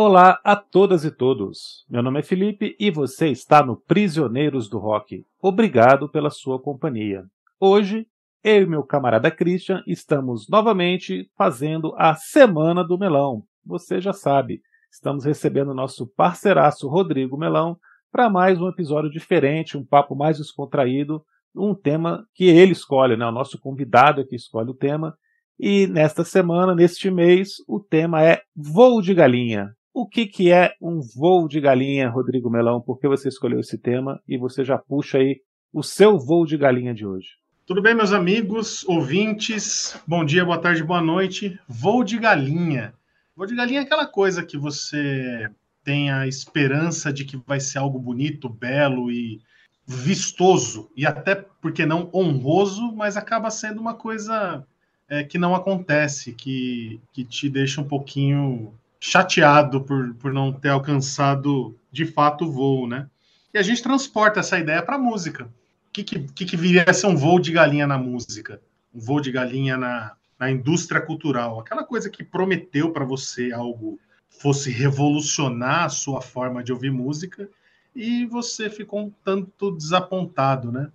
Olá a todas e todos. Meu nome é Felipe e você está no Prisioneiros do Rock. Obrigado pela sua companhia. Hoje, eu e meu camarada Christian estamos novamente fazendo a Semana do Melão. Você já sabe, estamos recebendo nosso parceiraço Rodrigo Melão para mais um episódio diferente, um papo mais descontraído, um tema que ele escolhe, né? O nosso convidado é que escolhe o tema. E nesta semana, neste mês, o tema é voo de galinha. O que, que é um voo de galinha, Rodrigo Melão? Por que você escolheu esse tema? E você já puxa aí o seu voo de galinha de hoje. Tudo bem, meus amigos, ouvintes? Bom dia, boa tarde, boa noite. Voo de galinha. Voo de galinha é aquela coisa que você tem a esperança de que vai ser algo bonito, belo e vistoso, e até, porque não, honroso, mas acaba sendo uma coisa é, que não acontece, que, que te deixa um pouquinho chateado por, por não ter alcançado de fato o voo, né? E a gente transporta essa ideia para a música. O que, que, que, viria a ser um voo de galinha na música? Um voo de galinha na, na indústria cultural? Aquela coisa que prometeu para você algo fosse revolucionar a sua forma de ouvir música e você ficou um tanto desapontado, né?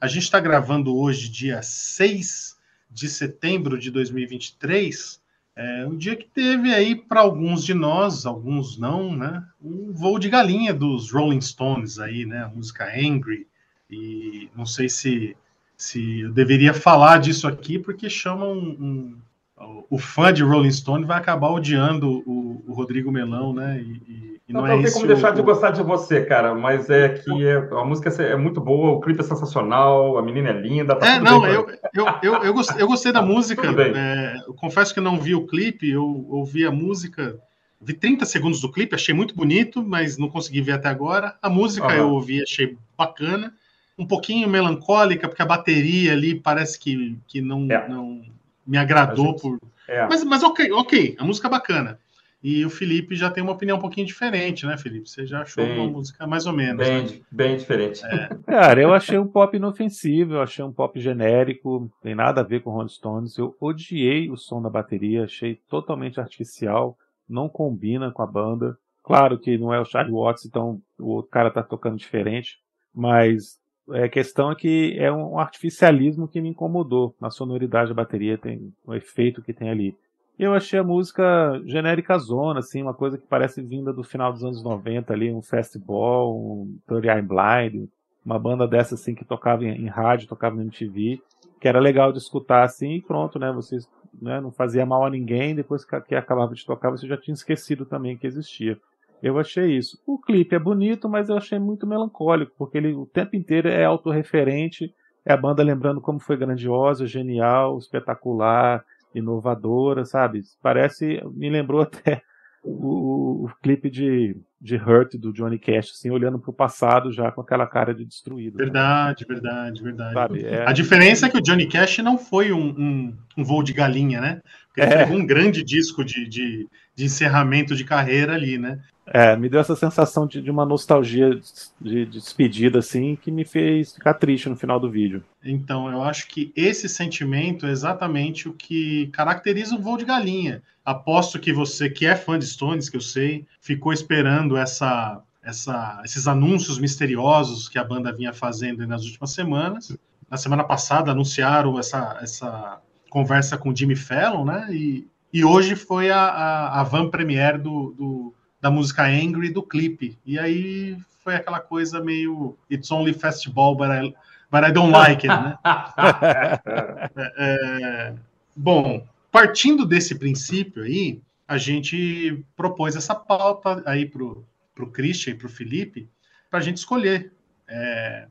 A gente está gravando hoje, dia 6 de setembro de 2023, é um dia que teve aí para alguns de nós, alguns não, né? Um voo de galinha dos Rolling Stones aí, né? A música Angry. E não sei se, se eu deveria falar disso aqui, porque chamam um, um, o fã de Rolling Stone vai acabar odiando o, o Rodrigo Melão, né? E, e e não, não, é não tem como deixar o... de gostar de você, cara, mas é que é, a música é muito boa, o clipe é sensacional, a menina é linda. Tá é, não, eu, eu, eu, eu, gostei, eu gostei da música. É, eu confesso que não vi o clipe, eu ouvi a música, vi 30 segundos do clipe, achei muito bonito, mas não consegui ver até agora. A música uhum. eu ouvi, achei bacana, um pouquinho melancólica, porque a bateria ali parece que, que não, é. não me agradou gente... por. É. Mas, mas ok, ok, a música é bacana. E o Felipe já tem uma opinião um pouquinho diferente, né, Felipe? Você já achou bem, uma música mais ou menos. Bem, né? bem diferente. É. Cara, eu achei um pop inofensivo, eu achei um pop genérico, tem nada a ver com Rolling Stones. Eu odiei o som da bateria, achei totalmente artificial, não combina com a banda. Claro que não é o Charlie Watts, então o cara tá tocando diferente, mas a é, questão é que é um artificialismo que me incomodou na sonoridade da bateria, tem o efeito que tem ali. Eu achei a música genérica zona, assim, uma coisa que parece vinda do final dos anos 90 ali, um festival, um Thirty Eye Blind, uma banda dessa assim que tocava em, em, rádio, tocava no MTV, que era legal de escutar assim e pronto, né? Vocês né, não fazia mal a ninguém, depois que, que acabava de tocar você já tinha esquecido também que existia. Eu achei isso. O clipe é bonito, mas eu achei muito melancólico, porque ele o tempo inteiro é autorreferente, é a banda lembrando como foi grandiosa, genial, espetacular, inovadora, sabe? Parece, me lembrou até o, o, clipe de, de Hurt do Johnny Cash, assim, olhando para o passado já com aquela cara de destruído. Verdade, né? verdade, verdade. Sabe, é... A diferença é que o Johnny Cash não foi um, um, um voo de galinha, né? Porque ele é. um grande disco de, de, de encerramento de carreira ali, né? É, me deu essa sensação de, de uma nostalgia de, de, despedida, assim, que me fez ficar triste no final do vídeo. Então, eu acho que esse sentimento é exatamente o que caracteriza o voo de galinha. Aposto que você, que é fã de Stones, que eu sei, ficou esperando essa, essa, esses anúncios misteriosos que a banda vinha fazendo nas últimas semanas. Na semana passada anunciaram essa, essa conversa com o Jimmy Fallon, né? E, e hoje foi a, a, a van premiere do, do da música Angry do clipe. E aí foi aquela coisa meio It's only fastball, but I, but I don't like it, né? é, é, bom, partindo desse princípio aí, a gente propôs essa pauta aí pro, pro Christian e pro Felipe para a gente escolher é,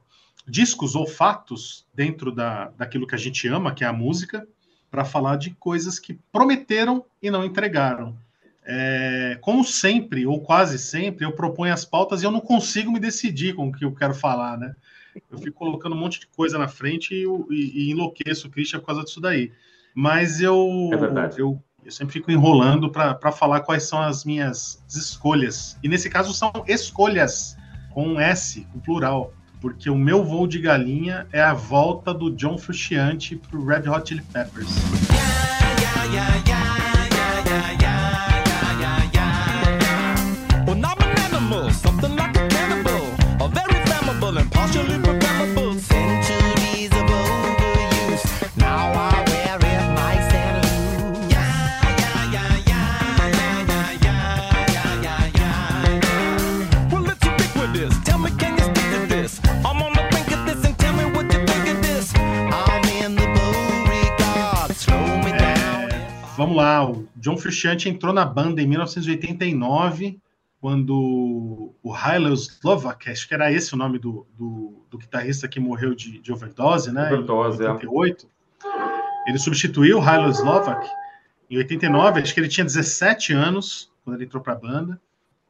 discos ou fatos dentro da, daquilo que a gente ama, que é a música, para falar de coisas que prometeram e não entregaram. É, como sempre, ou quase sempre, eu proponho as pautas e eu não consigo me decidir com o que eu quero falar, né? Eu fico colocando um monte de coisa na frente e, e, e enlouqueço o Christian por causa disso daí. Mas eu, é eu, eu sempre fico enrolando para falar quais são as minhas escolhas. E nesse caso são escolhas, com um S, com plural. Porque o meu voo de galinha é a volta do John Frusciante pro Red Hot Chili Peppers. Yeah, yeah, yeah, animal, something like a cannibal, a very flammable and partially programmable. Centuries of overuse, now I wear it Santa Lou. Yeah, yeah, yeah, yeah, yeah, yeah, yeah, yeah, yeah, yeah. Well, it's ubiquitous. Tell me, can you stick to this? I'm on the brink of this, and tell me what you think of this. I'm in the Beauregard, slow me down. Vamos lá, o John Frusciante entrou na banda em 1989, quando o Hylo Slovak, acho que era esse o nome do, do, do guitarrista que morreu de, de overdose, né? Overdose, em 88. Ele substituiu o Hylo Slovak em 89, acho que ele tinha 17 anos quando ele entrou para a banda.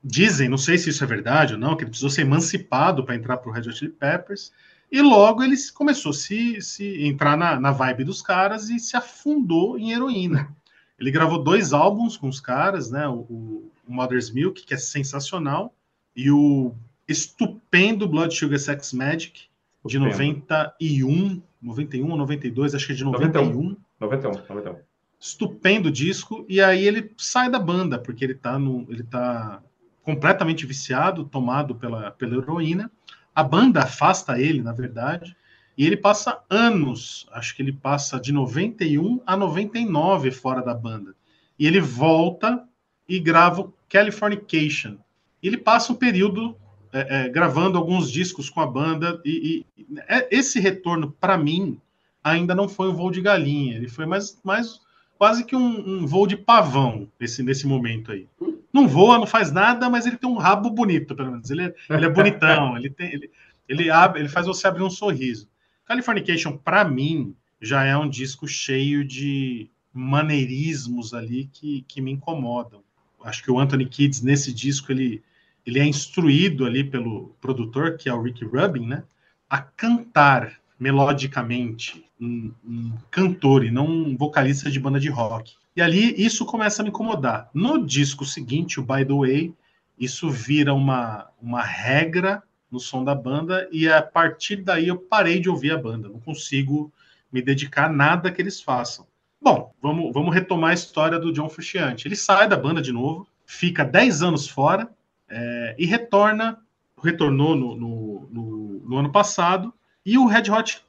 Dizem, não sei se isso é verdade ou não, que ele precisou ser emancipado para entrar para o Red Hot Chili Peppers. E logo ele começou a se, se entrar na, na vibe dos caras e se afundou em heroína. Ele gravou dois álbuns com os caras, né? O, o Mother's Milk, que é sensacional, e o estupendo Blood Sugar Sex Magic, de Estupendo. 91, 91 ou 92, acho que é de 91. 91, 91. Estupendo disco, e aí ele sai da banda, porque ele tá, no, ele tá completamente viciado, tomado pela, pela heroína. A banda afasta ele, na verdade, e ele passa anos, acho que ele passa de 91 a 99 fora da banda. E ele volta e grava o Californication. Ele passa um período é, é, gravando alguns discos com a banda, e, e é, esse retorno, para mim, ainda não foi um voo de galinha, ele foi mais, mais quase que um, um voo de pavão nesse, nesse momento aí. Não voa, não faz nada, mas ele tem um rabo bonito, pelo menos. Ele é, ele é bonitão, ele, tem, ele, ele, abre, ele faz você abrir um sorriso. Californication, para mim, já é um disco cheio de maneirismos ali que, que me incomodam. Acho que o Anthony Kids, nesse disco, ele, ele é instruído ali pelo produtor, que é o Ricky Rubin, né? A cantar melodicamente um, um cantor e não um vocalista de banda de rock. E ali isso começa a me incomodar. No disco seguinte, o By the Way, isso vira uma, uma regra no som da banda e a partir daí eu parei de ouvir a banda. Não consigo me dedicar a nada que eles façam. Bom, vamos, vamos retomar a história do John Frusciante. Ele sai da banda de novo, fica 10 anos fora é, e retorna, retornou no, no, no, no, ano passado. E o Red Hot,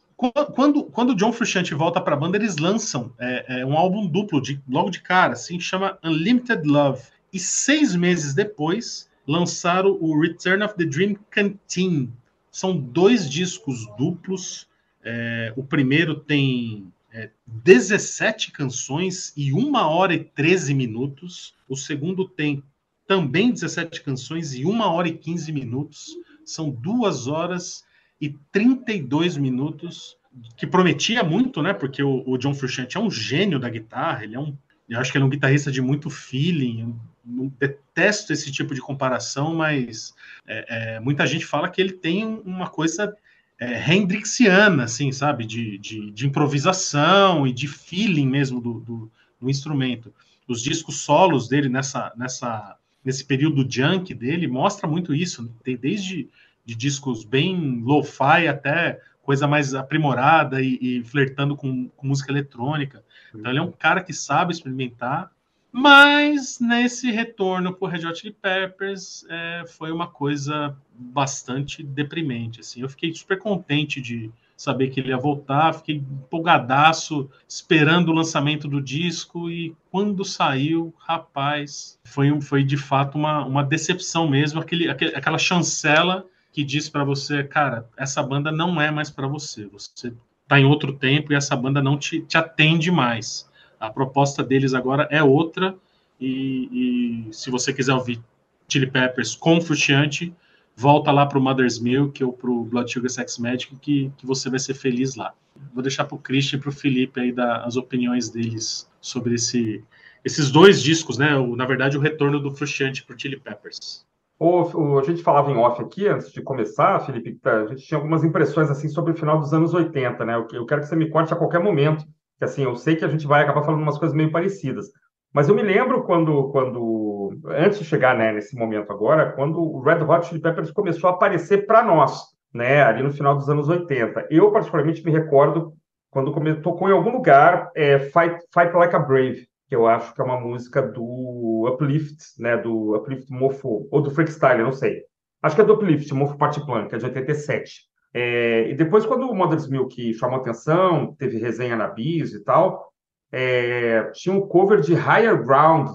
quando, quando o John Frusciante volta para a banda, eles lançam é, é, um álbum duplo, de, logo de cara, assim, chama Unlimited Love. E seis meses depois, lançaram o Return of the Dream Canteen. São dois discos duplos. É, o primeiro tem é, 17 canções e 1 hora e 13 minutos. O segundo tem também 17 canções e 1 hora e 15 minutos. São 2 horas e 32 minutos, que prometia muito, né? Porque o, o John Frusciante é um gênio da guitarra, ele é um. Eu acho que ele é um guitarrista de muito feeling. Eu detesto esse tipo de comparação, mas é, é, muita gente fala que ele tem uma coisa é, Hendrixiana, assim, sabe? De, de, de, improvisação e de feeling mesmo do, do, do, instrumento. Os discos solos dele nessa, nessa, nesse período junk dele mostra muito isso. Né? Tem desde de discos bem lo-fi até coisa mais aprimorada e, e flertando com, com, música eletrônica. Então ele é um cara que sabe experimentar, mas nesse retorno por Red Hot Chili Peppers é, foi uma coisa bastante deprimente. Assim, eu fiquei super contente de saber que ele ia voltar, fiquei empolgadaço esperando o lançamento do disco e quando saiu, rapaz, foi, foi de fato uma, uma decepção mesmo, aquele, aquela chancela que diz para você, cara, essa banda não é mais para você, você está em outro tempo e essa banda não te, te atende mais. A proposta deles agora é outra e, e se você quiser ouvir Chili Peppers com Frutiante, volta lá para o Mother's Milk ou para o Blood Sugar Sex Magic que, que você vai ser feliz lá. Vou deixar para o Christian e para o Felipe aí dar as opiniões deles sobre esse, esses dois discos, né? O, na verdade, o retorno do Frutiante para o Chili Peppers. O, o, a gente falava em off aqui, antes de começar, Felipe, a gente tinha algumas impressões assim sobre o final dos anos 80, né? Eu, eu quero que você me conte a qualquer momento, que assim, eu sei que a gente vai acabar falando umas coisas meio parecidas. Mas eu me lembro quando, quando antes de chegar né, nesse momento agora, quando o Red Hot Chili Peppers começou a aparecer para nós, né, ali no final dos anos 80. Eu, particularmente, me recordo quando tocou em algum lugar é, Fight, Fight Like a Brave, que eu acho que é uma música do Uplift, né, do Uplift Mofo, ou do Freakstyle, não sei. Acho que é do Uplift, Mofo Party Plan, que é de 87. É, e depois, quando o Mother's Milk chamou atenção, teve resenha na Bis e tal, é, tinha um cover de Higher Ground,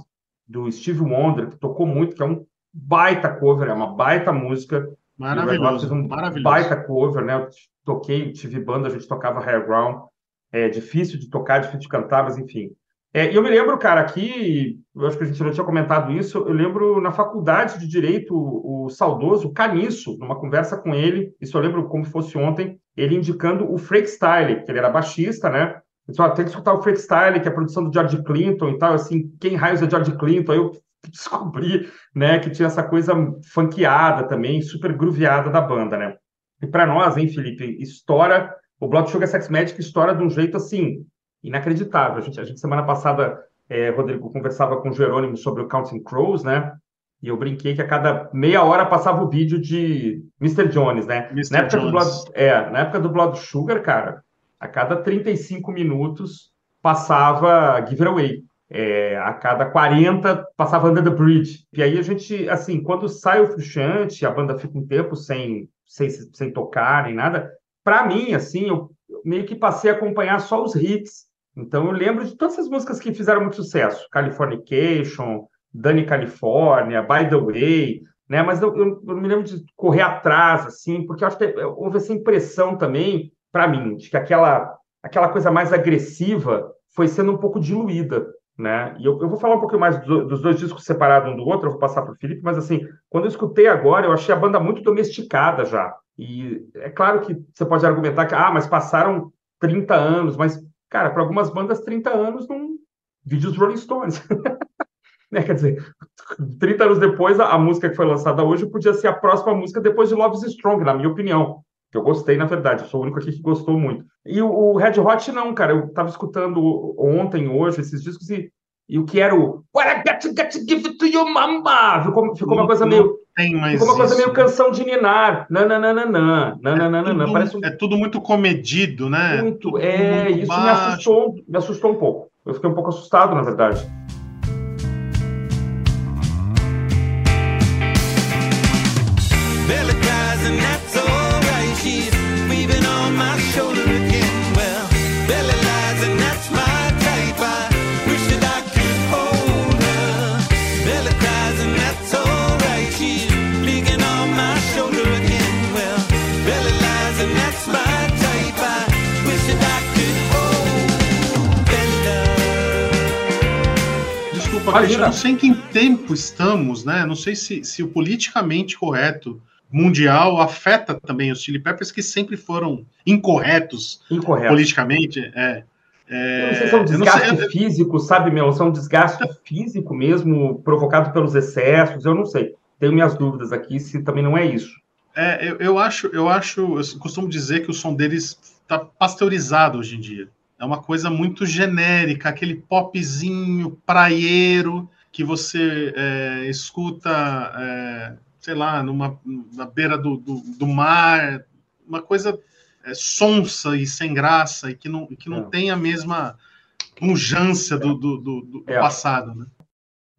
do Steve Wonder, que tocou muito, que é um baita cover, é uma baita música. Maravilhoso, um maravilhoso. baita cover, né? Eu toquei, tive banda, a gente tocava Higher Ground. É difícil de tocar, difícil de cantar, mas enfim. É, eu me lembro, cara, aqui, eu acho que a gente não tinha comentado isso, eu lembro na faculdade de Direito, o, o saudoso Caniço, numa conversa com ele, isso eu lembro como fosse ontem, ele indicando o Freak Style, que ele era baixista, né? Ele disse, tem que escutar o Freak Style, que é a produção do George Clinton e tal, assim, quem raios é George Clinton? Aí eu descobri, né, que tinha essa coisa funkeada também, super grooveada da banda, né? E para nós, hein, Felipe, estoura, o Blood Sugar Sex Magic estoura de um jeito, assim, inacreditável. A gente, a gente semana passada, é, Rodrigo, conversava com o Jerônimo sobre o Counting Crows, né? E eu brinquei que a cada meia hora passava o vídeo de Mr. Jones, né? Mr. Na época, do Jones. Blood, é, na época do Blood Sugar, cara, a cada 35 minutos passava Give It Away. É, a cada 40 passava Under the Bridge. E aí a gente, assim, quando sai o Frustrante, a banda fica um tempo sem, sem, sem tocar nem nada, para mim, assim, eu meio que passei a acompanhar só os hits. Então eu lembro de todas essas músicas que fizeram muito sucesso. Californication, Dani California, By the Way, né? Mas eu, eu, eu me lembro de correr atrás, assim, porque acho que houve essa impressão também, para mim, de que aquela, aquela coisa mais agressiva foi sendo um pouco diluída, né? E eu, eu vou falar um pouquinho mais do, dos dois discos separados um do outro, eu vou passar para o Felipe, mas assim, quando eu escutei agora, eu achei a banda muito domesticada já. E é claro que você pode argumentar que, ah, mas passaram 30 anos, mas, cara, para algumas bandas, 30 anos não. Vídeos Rolling Stones. né? Quer dizer, 30 anos depois, a, a, música que foi lançada hoje podia ser a próxima música depois de Love is Strong, na minha opinião. Que eu gostei, na verdade, eu sou o único aqui que gostou muito. E o, o Red Hot, não, cara, eu tava escutando ontem, hoje, esses discos e e o que era o What I got to, got to give it to your mama? Ficou, ficou uma coisa meio. Tem mais ficou uma coisa meio canção de Ninar. Nananana. Nananana. É tudo, Parece um... é tudo muito comedido, né? Muito, é, muito isso baixo. me assustou, me assustou um pouco. Eu fiquei um pouco assustado, na verdade. Cristian, eu não sei em que tempo estamos, né? Não sei se, se o politicamente correto mundial afeta também os Chili Peppers, que sempre foram incorretos Incorreto. politicamente. É, é, Eu não sei se é um desgaste sei- físico, sabe, meu? Se é um desgaste físico mesmo, provocado pelos excessos, eu não sei. Tenho minhas dúvidas aqui se também não é isso. É, eu, eu acho, eu acho, eu costumo dizer que o som deles está pasteurizado hoje em dia. É uma coisa muito genérica, aquele popzinho praieiro que você é, escuta, é, sei lá, numa, na beira do, do, do mar, uma coisa é, sonsa e sem graça e que não, que não É. tem a mesma pujança do, do, do, do É. passado. Né?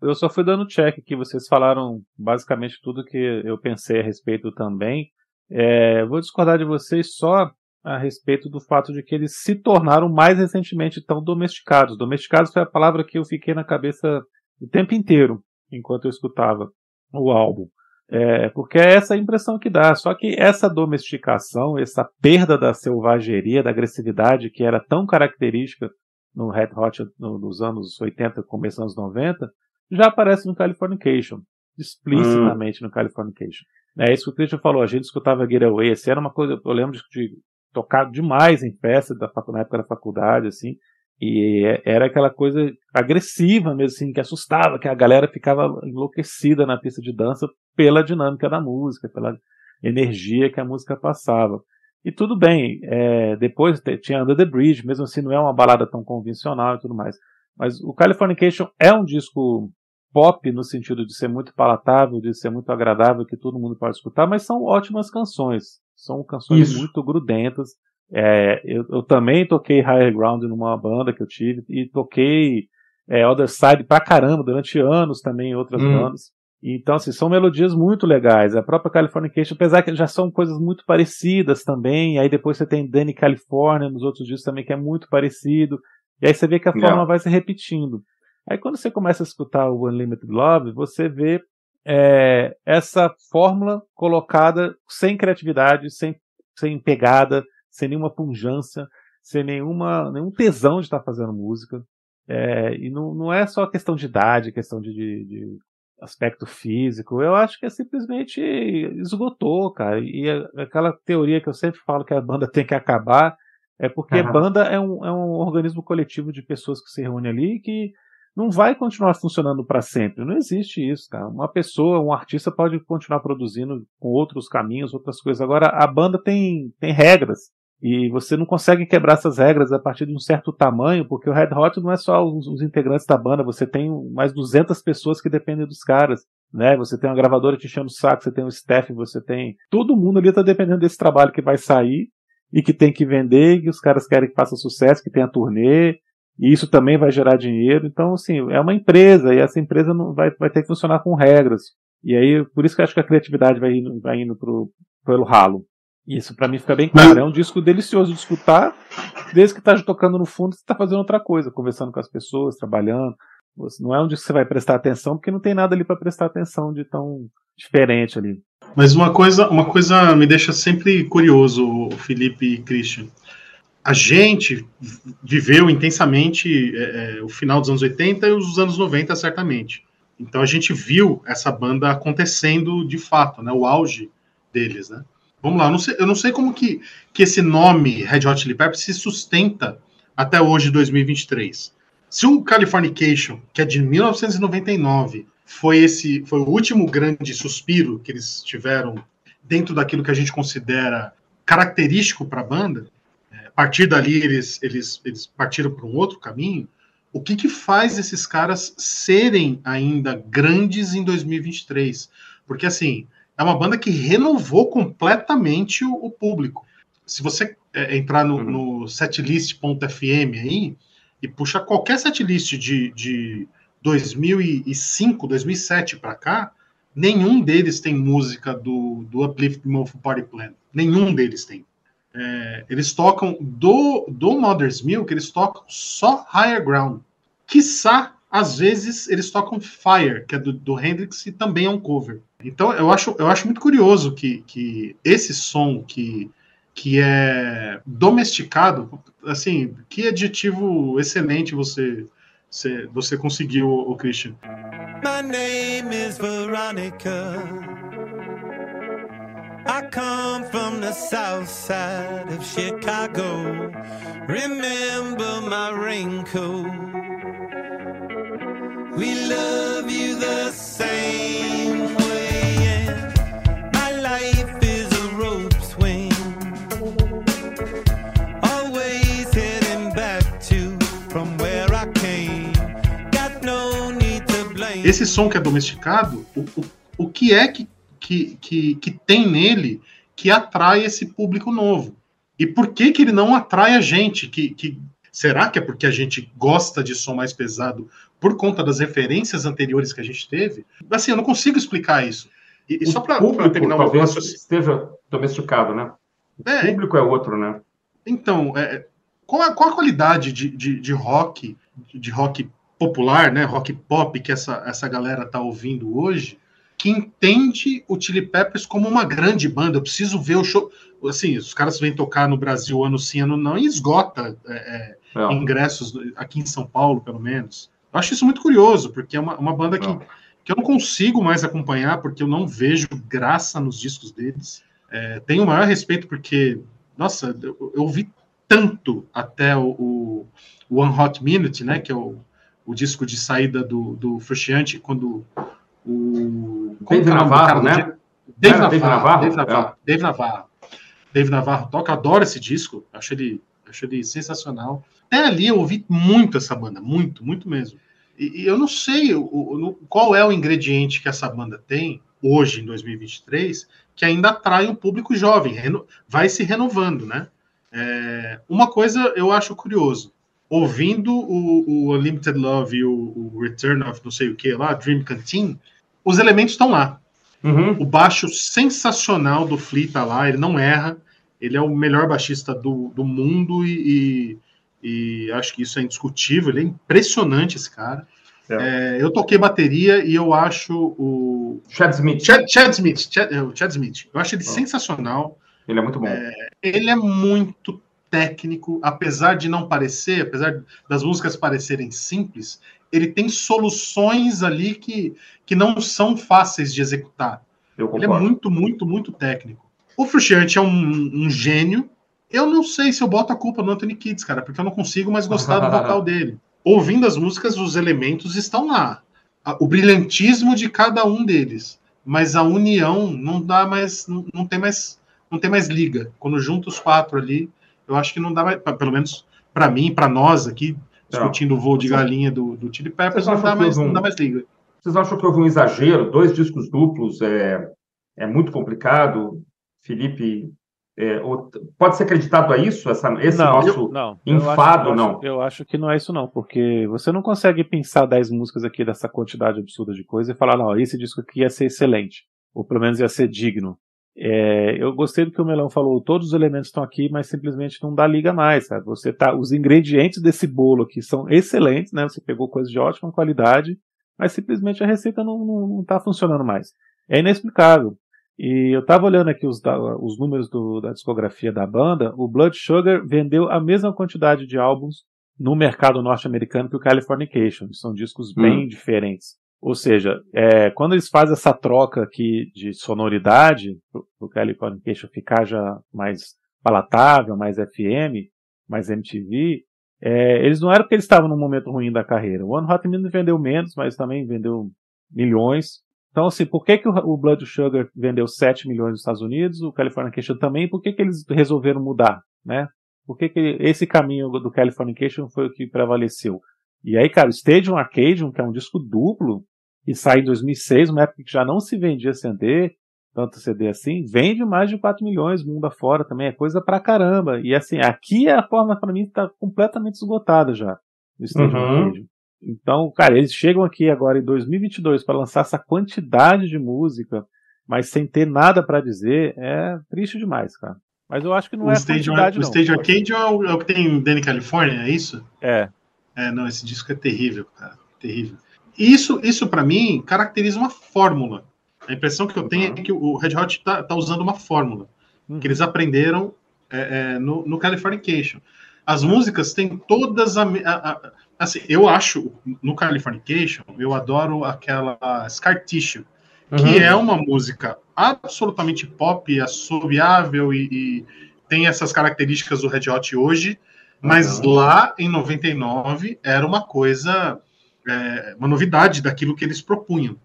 Eu só fui dando check que vocês falaram basicamente tudo que eu pensei a respeito também. É, vou discordar de vocês só a respeito do fato de que eles se tornaram mais recentemente tão domesticados. Domesticados foi a palavra que eu fiquei na cabeça o tempo inteiro enquanto eu escutava o álbum. É, porque é essa a impressão que dá. Só que essa domesticação, essa perda da selvageria, da agressividade que era tão característica no Red Hot no- nos anos 80, começo dos anos 90, já aparece no Californication, explicitamente no Californication. É isso que o Christian falou, a gente escutava Get Away, esse era uma coisa, eu lembro de, de tocar demais em festa da, na época da faculdade, assim, e é- era aquela coisa agressiva mesmo, assim, que assustava, que a galera ficava enlouquecida na pista de dança pela dinâmica da música, pela energia que a música passava. E tudo bem, é, depois tinha Under the Bridge, mesmo assim não é uma balada tão convencional e tudo mais. Mas o Californication é um disco pop no sentido de ser muito palatável, de ser muito agradável, que todo mundo pode escutar, mas são ótimas canções. São canções Isso. muito grudentas. É, eu, eu também toquei Higher Ground numa banda que eu tive e toquei é, Other Side pra caramba, durante anos também em outras Hum. bandas. Então, assim, são melodias muito legais. A própria Californication, apesar que já são coisas muito parecidas também, aí depois você tem Danny California nos outros discos também, que é muito parecido. E aí você vê que a Yeah. fórmula vai se repetindo. Aí quando você começa a escutar o Unlimited Love, você vê é, essa fórmula colocada sem criatividade, sem, sem pegada, sem nenhuma punjância, sem nenhuma, nenhum tesão de estar fazendo música. É, e não, não é só questão de idade, questão de, de, de aspecto físico. Eu acho que é simplesmente esgotou, cara. E é aquela teoria que eu sempre falo que a banda tem que acabar é porque Aham. banda é um, é um organismo coletivo de pessoas que se reúnem ali que não vai continuar funcionando para sempre. Não existe isso, cara. Uma pessoa, um artista pode continuar produzindo com outros caminhos, outras coisas. Agora, a banda tem, tem regras. E você não consegue quebrar essas regras a partir de um certo tamanho, porque o Red Hot não é só os, os integrantes da banda, você tem mais 200 pessoas que dependem dos caras. Né? Você tem uma gravadora te enchendo o saco, você tem um staff, você tem. Todo mundo ali está dependendo desse trabalho que vai sair e que tem que vender, e que os caras querem que faça sucesso, que tenha turnê, e isso também vai gerar dinheiro. Então, assim, é uma empresa, e essa empresa não vai, vai ter que funcionar com regras. E aí, por isso que eu acho que a criatividade vai indo, vai indo pro, pelo ralo. Isso pra mim fica bem claro. É um disco delicioso de escutar, desde que tá tocando no fundo, você tá fazendo outra coisa, conversando com as pessoas, trabalhando. Não é um disco que você vai prestar atenção, porque não tem nada ali pra prestar atenção de tão diferente ali. Mas uma coisa, uma coisa me deixa sempre curioso, Felipe e Christian. A gente viveu intensamente é, é, o final dos anos 80 e os anos 90, certamente. Então a gente viu essa banda acontecendo de fato, né? O auge deles, né? Vamos lá, eu não sei, eu não sei como que, que esse nome Red Hot Chili Peppers se sustenta até hoje, 2023. Se o Californication, que é de 1999, foi esse foi o último grande suspiro que eles tiveram dentro daquilo que a gente considera característico para a banda, partir dali eles, eles, eles partiram para um outro caminho. O que, que faz esses caras serem ainda grandes em 2023? Porque assim, é uma banda que renovou completamente o, o público. Se você é, entrar no, Uhum. no setlist.fm aí e puxar qualquer setlist de, de 2005, 2007 para cá, nenhum deles tem música do, do Uplift Mofo Party Plan. Nenhum deles tem. É, eles tocam do, do Mother's Milk, eles tocam só Higher Ground. Quiçá, às vezes, eles tocam Fire, que é do, do Hendrix, e também é um cover. Então, eu acho, eu acho muito curioso que, que esse som que, que é domesticado, assim, que adjetivo excelente você, você, você conseguiu, o Christian. My name is Veronica. I come from the south side of Chicago. Remember my raincoat. We love you the same way. my life is a rope swing. Always heading back to from where I came. Got no need to blame. Esse som que é domesticado, o, o, o que é que, que, que, que tem nele que atrai esse público novo? E por que, que ele não atrai a gente? Que, que, será que é porque a gente gosta de som mais pesado por conta das referências anteriores que a gente teve? Assim, eu não consigo explicar isso. E, e só para terminar talvez raciocínio- esteja domesticado, né? O É, público é outro, né? Então, é, qual, a, qual a qualidade de, de, de rock, de rock popular, né, rock pop que essa, essa galera tá ouvindo hoje, que entende o Chili Peppers como uma grande banda? Eu preciso ver o show. Assim, os caras vêm tocar no Brasil ano sim, ano não, e esgota é, É. é, ingressos aqui em São Paulo, pelo menos. Eu acho isso muito curioso, porque é uma, uma banda que, Não. que eu não consigo mais acompanhar, porque eu não vejo graça nos discos deles. É, tenho o maior respeito, porque, nossa, eu, eu ouvi tanto até o, o One Hot Minute, né, que é o, o disco de saída do, do Frusciante, quando o... como Dave Navarro, né? dia? Dave Era Dave Navarro, Navarro? Dave Navarro, É. Dave Navarro. Dave Navarro toca, adoro esse disco, acho ele, acho ele sensacional. Até ali eu ouvi muito essa banda, muito, muito mesmo. E, e eu não sei o, o- qual é o ingrediente que essa banda tem hoje, em 2023, que ainda atrai o público jovem, reno- vai se renovando, né? É, uma coisa eu acho curioso. ouvindo o, o Unlimited Love e o, o Return of não sei o que lá, Dream Canteen, os elementos estão lá. Uhum. O baixo sensacional do Flea tá lá, ele não erra. Ele é o melhor baixista do, do mundo e, e, e acho que isso é indiscutível. Ele é impressionante, esse cara. É, eu toquei bateria e eu acho o. Chad Smith. Chad, Chad Smith. Chad, é, Chad Smith. Eu acho ele Oh. sensacional. Ele é muito bom. Ele é muito técnico, apesar de não parecer, apesar das músicas parecerem simples, ele tem soluções ali que, que não são fáceis de executar. Ele é muito, muito, muito técnico. O Frusciante é um, um gênio. Eu não sei se eu boto a culpa no Anthony Kids, cara, porque eu não consigo mais gostar do vocal dele. Ouvindo as músicas, os elementos estão lá. O brilhantismo de cada um deles. Mas a união não dá mais. Não, não tem mais. Não tem mais liga. Quando junta os quatro ali, eu acho que não dá mais. Pelo menos para mim, para nós aqui, discutindo o voo de galinha do, do Chili Peppers, não dá, que mais, um- não dá mais liga. Vocês acham que houve um exagero? Dois discos duplos é, é muito complicado? Felipe, é, pode ser acreditado a isso? Essa, esse não, nosso. eu- não. Eu enfado, acho- eu não. acho- Eu acho que não é isso, não, porque você não consegue pensar 10 músicas aqui dessa quantidade absurda de coisa e falar, não, esse disco aqui ia ser excelente, ou pelo menos ia ser digno. É, eu gostei do que o Melão falou, todos os elementos estão aqui, mas simplesmente não dá liga mais, sabe? Você tá, os ingredientes desse bolo aqui são excelentes, né? Você pegou coisas de ótima qualidade, mas simplesmente a receita não, não, não tá funcionando mais. É inexplicável. E eu tava olhando aqui os, os números do- da discografia da banda, o Blood Sugar vendeu a mesma quantidade de álbuns no mercado norte-americano que o Californication. São discos bem diferentes. Ou seja, é, quando eles fazem essa troca aqui de sonoridade, o Californication ficar já mais palatável, mais FM, mais MTV, é, eles não eram porque eles estavam num momento ruim da carreira. O One Hot Minute vendeu menos, mas também vendeu milhões. Então, assim, por que, que o, Blood Sugar vendeu 7 milhões nos Estados Unidos, o Californication também, por que, que eles resolveram mudar, né? Por que, que esse caminho do Californication foi o que prevaleceu? E aí, cara, o Stadium Arcadium, que é um disco duplo, e sai em 2006, uma época que já não se vendia CD, tanto CD assim, vende mais de 4 milhões mundo afora também, é coisa pra caramba. E assim, aqui a forma pra mim tá completamente esgotada já, o Stadium Uhum. Arcadium. Então, cara, eles chegam aqui agora em 2022 para lançar essa quantidade de música, mas sem ter nada pra dizer, é triste demais, cara. Mas eu acho que não o é Stage, quantidade, o não. Stage Arcade é o, é o que tem Danny California, é isso? É, É, não, esse disco é terrível, cara. Terrível. Isso, isso para mim, caracteriza uma fórmula. A impressão que eu tenho é que o Red Hot tá, tá usando uma fórmula Uhum. que eles aprenderam é, é, no, no Californication. As músicas têm todas a, a- a- assim, eu acho no Californication, eu adoro aquela Scar Tissue, que Uhum. é uma música absolutamente pop, assobiável e, e tem essas características do Red Hot hoje, mas Uhum. lá em 99 era uma coisa, é, uma novidade daquilo que eles propunham.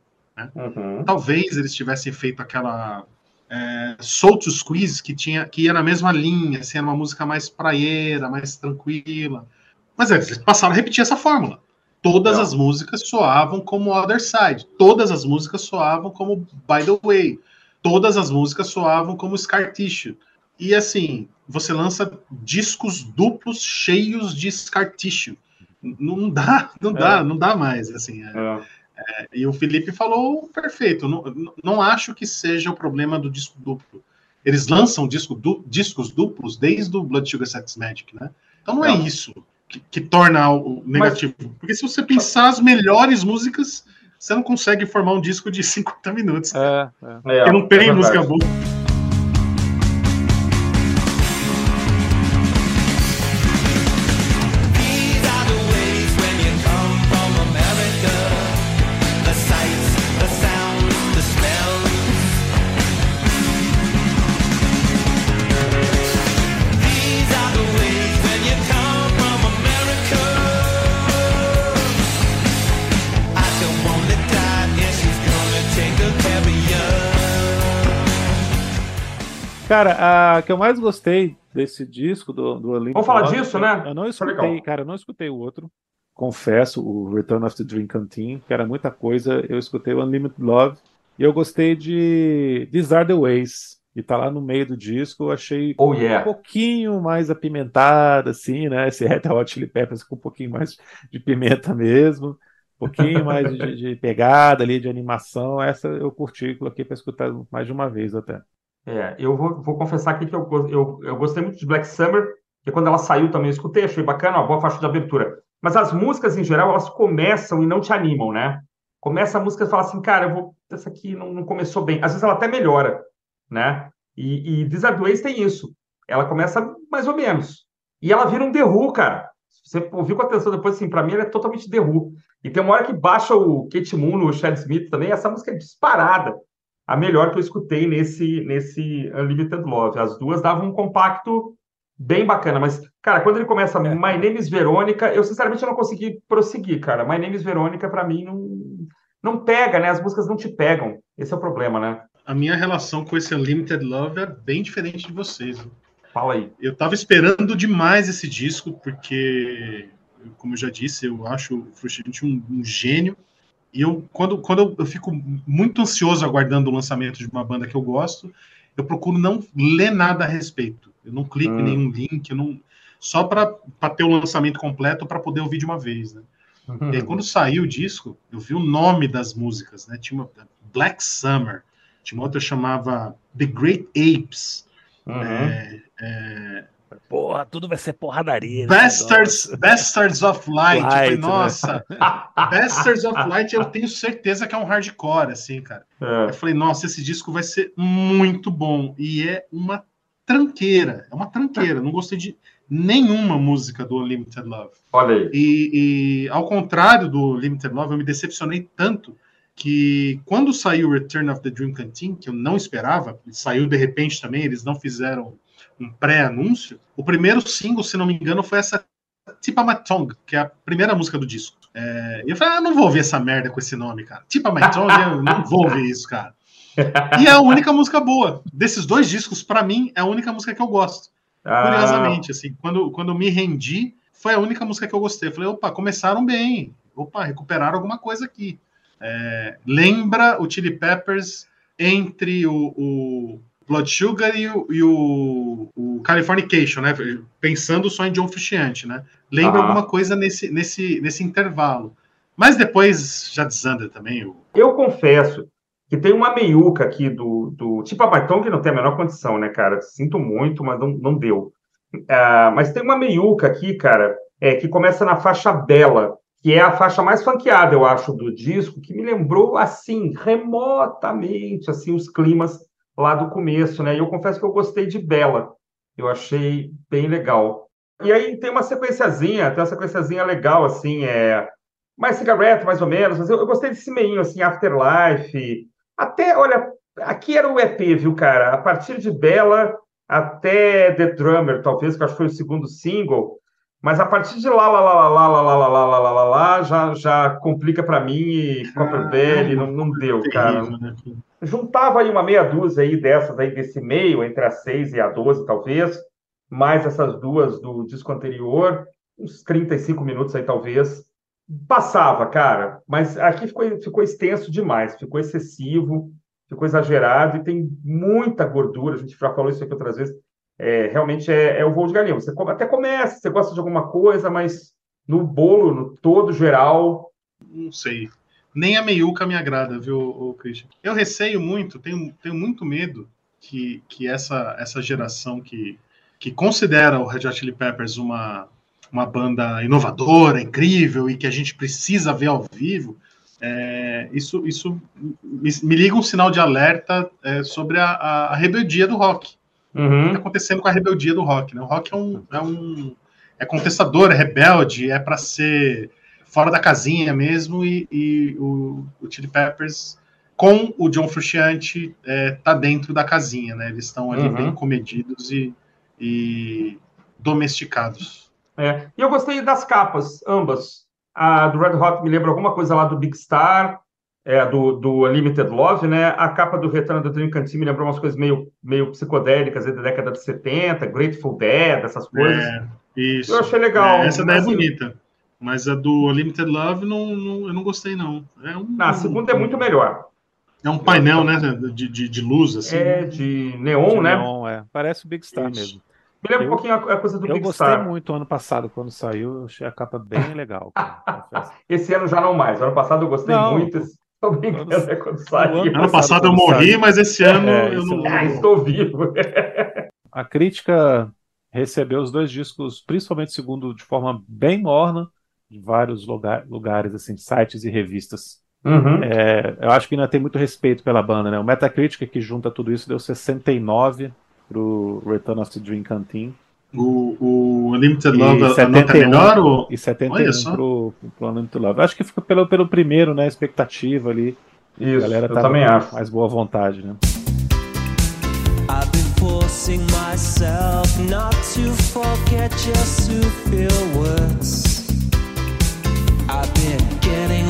Uhum. Talvez eles tivessem feito aquela é, Soul to Squeeze, que, tinha, que ia na mesma linha, assim, era uma música mais praieira, mais tranquila. Mas eles passaram a repetir essa fórmula. Todas Não. as músicas soavam como Other Side. Todas as músicas soavam como By the Way. Todas as músicas soavam como Scar Tissue. E assim, você lança discos duplos cheios de Scar Tissue. Não dá, não dá, não dá mais. Assim, é. É. E o Felipe falou perfeito. Não, não acho que seja o problema do disco duplo. Eles lançam disco du- discos duplos desde o Blood Sugar Sex Magic, né? Então não é isso que, que torna o negativo. Porque se você pensar as melhores músicas, você não consegue formar um disco de 50 minutos. é, é. É, Porque não tem é verdade. música boa. Cara, a que eu mais gostei desse disco do, do Olympic Vamos falar disso, né? Eu não escutei, cara, eu não escutei o outro. Confesso, o Return of the Dream Canteen, que era muita coisa. Eu escutei o Unlimited Love e eu gostei de These Are the Ways. e tá lá no meio do disco, eu achei Oh um yeah. pouquinho mais apimentada, assim, né? Esse Red Hot Chili Peppers com um pouquinho mais de pimenta mesmo, um pouquinho mais de, de pegada ali, de animação. Essa eu curti, coloquei para escutar mais de uma vez até. É, eu vou, vou confessar aqui que eu, eu, eu gostei muito de Black Summer, que quando ela saiu também eu escutei, achei bacana, uma boa faixa de abertura. Mas as músicas, em geral, elas começam e não te animam, né? Começa a música e fala assim, cara, eu vou, essa aqui não, não começou bem. Às vezes ela até melhora, né? E, e Desert Ways tem isso. Ela começa mais ou menos. E ela vira um Who, cara. Você ouviu com atenção depois, assim, pra mim ela é totalmente Who. E tem uma hora que baixa o Kate Moon no Chad Smith também, essa música é disparada a melhor que eu escutei nesse, nesse Unlimited Love. As duas davam um compacto bem bacana, mas, cara, quando ele começa É. My Name is Verônica, eu sinceramente não consegui prosseguir, cara. My Name is Verônica, pra mim, não, não pega, né? As músicas não te pegam. Esse é o problema, né? A minha relação com esse Unlimited Love é bem diferente de vocês. Fala aí. Eu tava esperando demais esse disco, porque, como eu já disse, eu acho o Frusciante um, um gênio. E eu, quando, quando eu, eu fico muito ansioso aguardando o lançamento de uma banda que eu gosto, eu procuro não ler nada a respeito. Eu não clico Hum. em nenhum link, eu não, só para ter o lançamento completo para poder ouvir de uma vez. Né? E aí, quando saiu o disco, eu vi o nome das músicas, né? Tinha uma Black Summer, tinha uma outra que chamava The Great Apes, Uhum. é, é, Porra, tudo vai ser porradaria. Bastards, Bastards of Light. eu falei, Light, né? nossa, Bastards of Light eu tenho certeza que é um hardcore, assim, cara. É. Eu falei, nossa, esse disco vai ser muito bom. E é uma tranqueira, é uma tranqueira. Não gostei de nenhuma música do Unlimited Love. Olha aí. E, e, ao contrário do Limited Love, eu me decepcionei tanto que quando saiu Return of the Dream Canteen, que eu não esperava, saiu de repente também, eles não fizeram um pré-anúncio, o primeiro single, se não me engano, foi essa Tipa My Tongue, que é a primeira música do disco. É, e eu falei, ah, não vou ouvir essa merda com esse nome, cara. Tipa My Tongue, eu não vou ouvir isso, cara. E é a única música boa. Desses dois discos, para mim, é a única música que eu gosto. Ah, Curiosamente, assim, quando, quando me rendi, foi a única música que eu gostei. Eu falei, opa, começaram bem. Opa, recuperaram alguma coisa aqui. É, lembra o Chili Peppers entre o, o Blood Sugar e o, e o, o Californication, né? Pensando só em John Frusciante, né? Lembra Ah. alguma coisa nesse, nesse, nesse intervalo. Mas depois já desanda também. O... Eu confesso que tem uma meiuca aqui do, do tipo a Bartão que não tem a menor condição, né, cara? Sinto muito, mas não, não deu. Ah, mas tem uma meiuca aqui, cara, é, que começa na faixa Bela, que é a faixa mais funkeada, eu acho, do disco, que me lembrou, assim, remotamente, assim, os climas lá do começo, né? E eu confesso que eu gostei de Bela. Eu achei bem legal. E aí tem uma sequenciazinha, tem uma sequenciazinha legal, assim, é mais cigarette, mais ou menos, mas eu, eu gostei desse meinho, assim, Afterlife. Até, olha, aqui era o EP, viu, cara? A partir de Bela até The Drummer, talvez, que acho que foi o segundo single. Mas a partir de lá, lá, lá, lá, lá, lá, lá, lá, lá, lá, lá, lá, já, já complica para mim e Copper Belly, não, não deu, cara. Né? Juntava aí uma meia dúzia aí dessas aí desse meio, entre a 6 e a 12, talvez, mais essas duas do disco anterior, uns 35 minutos aí, talvez. Passava, cara, mas aqui ficou, ficou extenso demais, ficou excessivo, ficou exagerado e tem muita gordura. A gente já falou isso aqui outras vezes. É, realmente é, é o voo de galinha. Você até começa, você gosta de alguma coisa, mas no bolo, no todo geral, não sei. Nem a meiuca me agrada, viu, Christian? Eu receio muito, tenho, tenho muito medo que, que essa, essa geração que, que considera o Red Hot Chili Peppers uma, uma banda inovadora, incrível e que a gente precisa ver ao vivo, é, isso, isso me, me liga um sinal de alerta é, sobre a, a rebeldia do rock. O que uhum, está acontecendo com a rebeldia do rock? Né? O rock é um, é um é contestador, é rebelde, é para ser fora da casinha mesmo e, e o, o Chili Peppers com o John Frusciante é, tá dentro da casinha, né? Eles estão ali Uhum. bem comedidos e, e domesticados. É. E eu gostei das capas, ambas. A do Red Hot me lembra alguma coisa lá do Big Star, é, do, do Unlimited Love, né? A capa do Return do Dream Canteen me lembrou umas coisas meio, meio psicodélicas da década de 70, Grateful Dead, essas coisas. É, isso. Eu achei legal. É, essa daí é Assim, bonita. Mas a do Limited Love não, não- eu não gostei, não. É um, Na segunda é muito melhor. É um painel, né? De, de, de luz, assim. É de neon, né? Neon, é. Parece o Big Star Isso. mesmo. Me lembra Eu- um pouquinho a, a coisa do Eu Big gostei Star. muito ano passado, quando saiu. Eu achei a capa bem legal. cara. Esse ano já não mais. Ano passado eu gostei Não. muito. Tô brincando, é quando ano saiu. Ano passado, eu morri, mas esse ano É, eu esse não. Ah, estou vivo. A crítica recebeu os dois discos, principalmente o segundo, de forma bem morna, de vários lugar- lugares, assim, sites e revistas. Uhum. É, eu acho que ainda tem muito respeito pela banda, né? O Metacritic, que junta tudo isso, deu 69 pro Return of the Dream Canteen O, o Unlimited E Love a nota é 71. melhor? Ou... e 71 Olha só. pro, pro Unlimited Love. Acho que fica pelo, pelo primeiro, né? Expectativa ali. a Isso, galera eu tava também acho. mais boa vontade, né? I've been forcing myself not to forget just to feel worse. I've been getting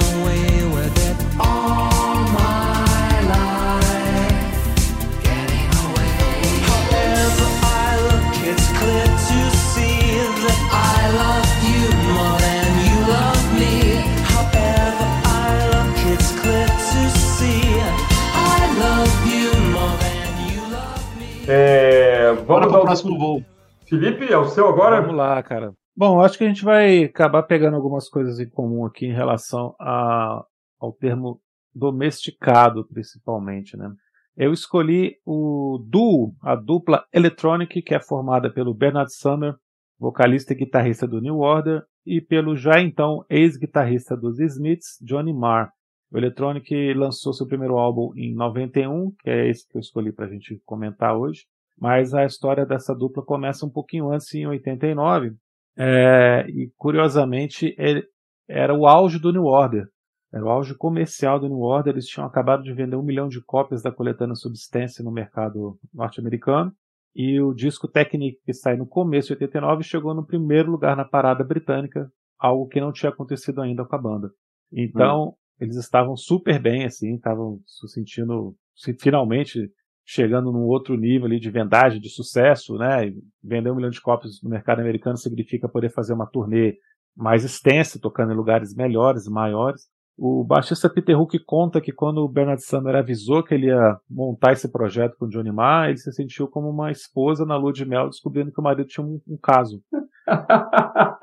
É, Bora vamos pro ao próximo voo. Felipe, é o seu agora? Vamos lá, cara. Bom, acho que a gente vai acabar pegando algumas coisas em comum aqui em relação a, ao termo domesticado, principalmente, né? Eu escolhi o duo, a dupla Electronic, que é formada pelo Bernard Summer, vocalista e guitarrista do New Order, e pelo já então ex-guitarrista dos Smiths, Johnny Marr. O Electronic lançou seu primeiro álbum em 91, que é esse que eu escolhi para a gente comentar hoje. Mas a história dessa dupla começa um pouquinho antes, em 89, é, e curiosamente ele- era o auge do New Order. Era o auge comercial do New Order. Eles tinham acabado de vender um milhão de cópias da coletânea Substância no mercado norte-americano. E o disco Technique, que sai no começo de 89, chegou no primeiro lugar na parada britânica, algo que não tinha acontecido ainda com a banda. Então, eles estavam super bem, assim, estavam se sentindo, se- finalmente chegando num outro nível ali de vendagem, de sucesso, né? E Vender um milhão de cópias no mercado americano significa poder fazer uma turnê mais extensa, tocando em lugares melhores, maiores. O baixista Peter Hook conta que quando o Bernard Sumner avisou que ele ia montar esse projeto com o Johnny Marr, ele se sentiu como uma esposa na lua de mel, descobrindo que o marido tinha um, um caso.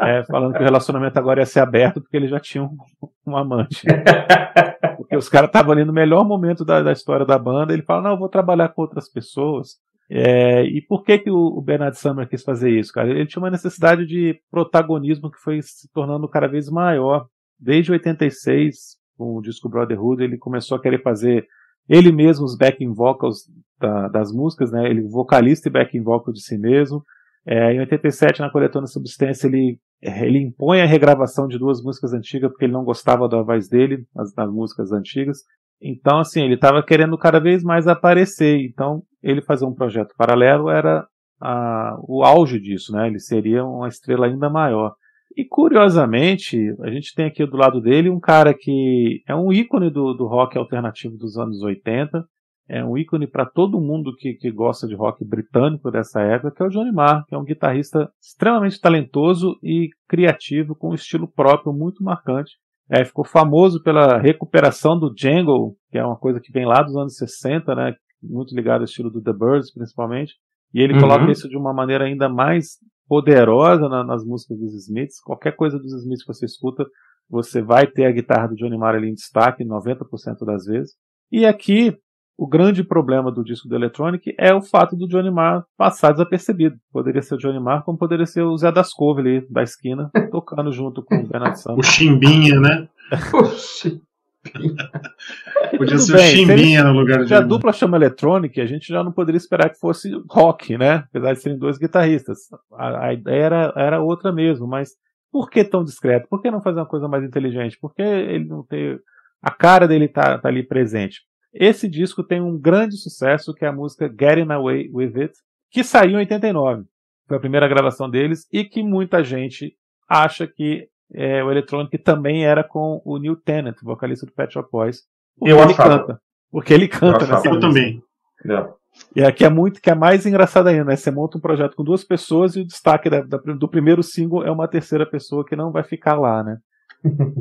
É, falando que o relacionamento agora ia ser aberto porque ele já tinha um, um amante. Porque os caras estavam ali no melhor momento da, da história da banda. Ele fala: Não, eu vou trabalhar com outras pessoas. É, e por que, que o, o Bernard Sumner quis fazer isso, cara? Ele tinha uma necessidade de protagonismo que foi se tornando cada vez maior. Desde 86, com o disco Brotherhood, ele começou a querer fazer ele mesmo os backing vocals da- das músicas, né? Ele vocalista e backing vocal de si mesmo. É, em 87, na coletânea Substância, ele, ele impõe a regravação de duas músicas antigas porque ele não gostava da voz dele nas, nas músicas antigas. Então, assim, ele estava querendo cada vez mais aparecer. Então, ele fazer um projeto paralelo era a- o auge disso, né? Ele seria uma estrela ainda maior. E curiosamente, a gente tem aqui do lado dele um cara que é um ícone do, do rock alternativo dos anos 80, é um ícone para todo mundo que, que gosta de rock britânico dessa época, que é o Johnny Marr, que é um guitarrista extremamente talentoso e criativo, com um estilo próprio muito marcante. É, ficou famoso pela recuperação do jangle, que é uma coisa que vem lá dos anos 60, né, muito ligado ao estilo do The Birds, principalmente. E ele Uhum. coloca isso de uma maneira ainda mais poderosa na- nas músicas dos Smiths. Qualquer coisa dos Smiths que você escuta, você vai ter a guitarra do Johnny Marr ali em destaque, 90% das vezes. E aqui, o grande problema do disco do Electronic é o fato do Johnny Marr passar desapercebido. Poderia ser o Johnny Marr, como poderia ser o Zé das Couve ali, da esquina, tocando junto com o Bernard O Sumner. Chimbinha, né? Oxi. Podia Tudo ser o bem, se Chimbinha no lugar de. Se a dupla chama Electronic, a gente já não poderia esperar que fosse rock, né? Apesar de serem dois guitarristas. A, a ideia era, era outra mesmo, mas por que tão discreto? Por que não fazer uma coisa mais inteligente? Por que ele não ter. A cara dele tá, tá ali presente. Esse disco tem um grande sucesso, que é a música Getting Away With It, que saiu em 89. Foi a primeira gravação deles e que muita gente acha que é, o Electronic também era com o Neil Tennant, vocalista do Pet Shop Boys. Porque Eu ele achava. canta. Porque ele canta achava. nessa Eu música. também. É. E aqui é muito que é mais engraçado ainda, né? Você monta um projeto com duas pessoas e o destaque da- da- do primeiro single é uma terceira pessoa que não vai ficar lá, né?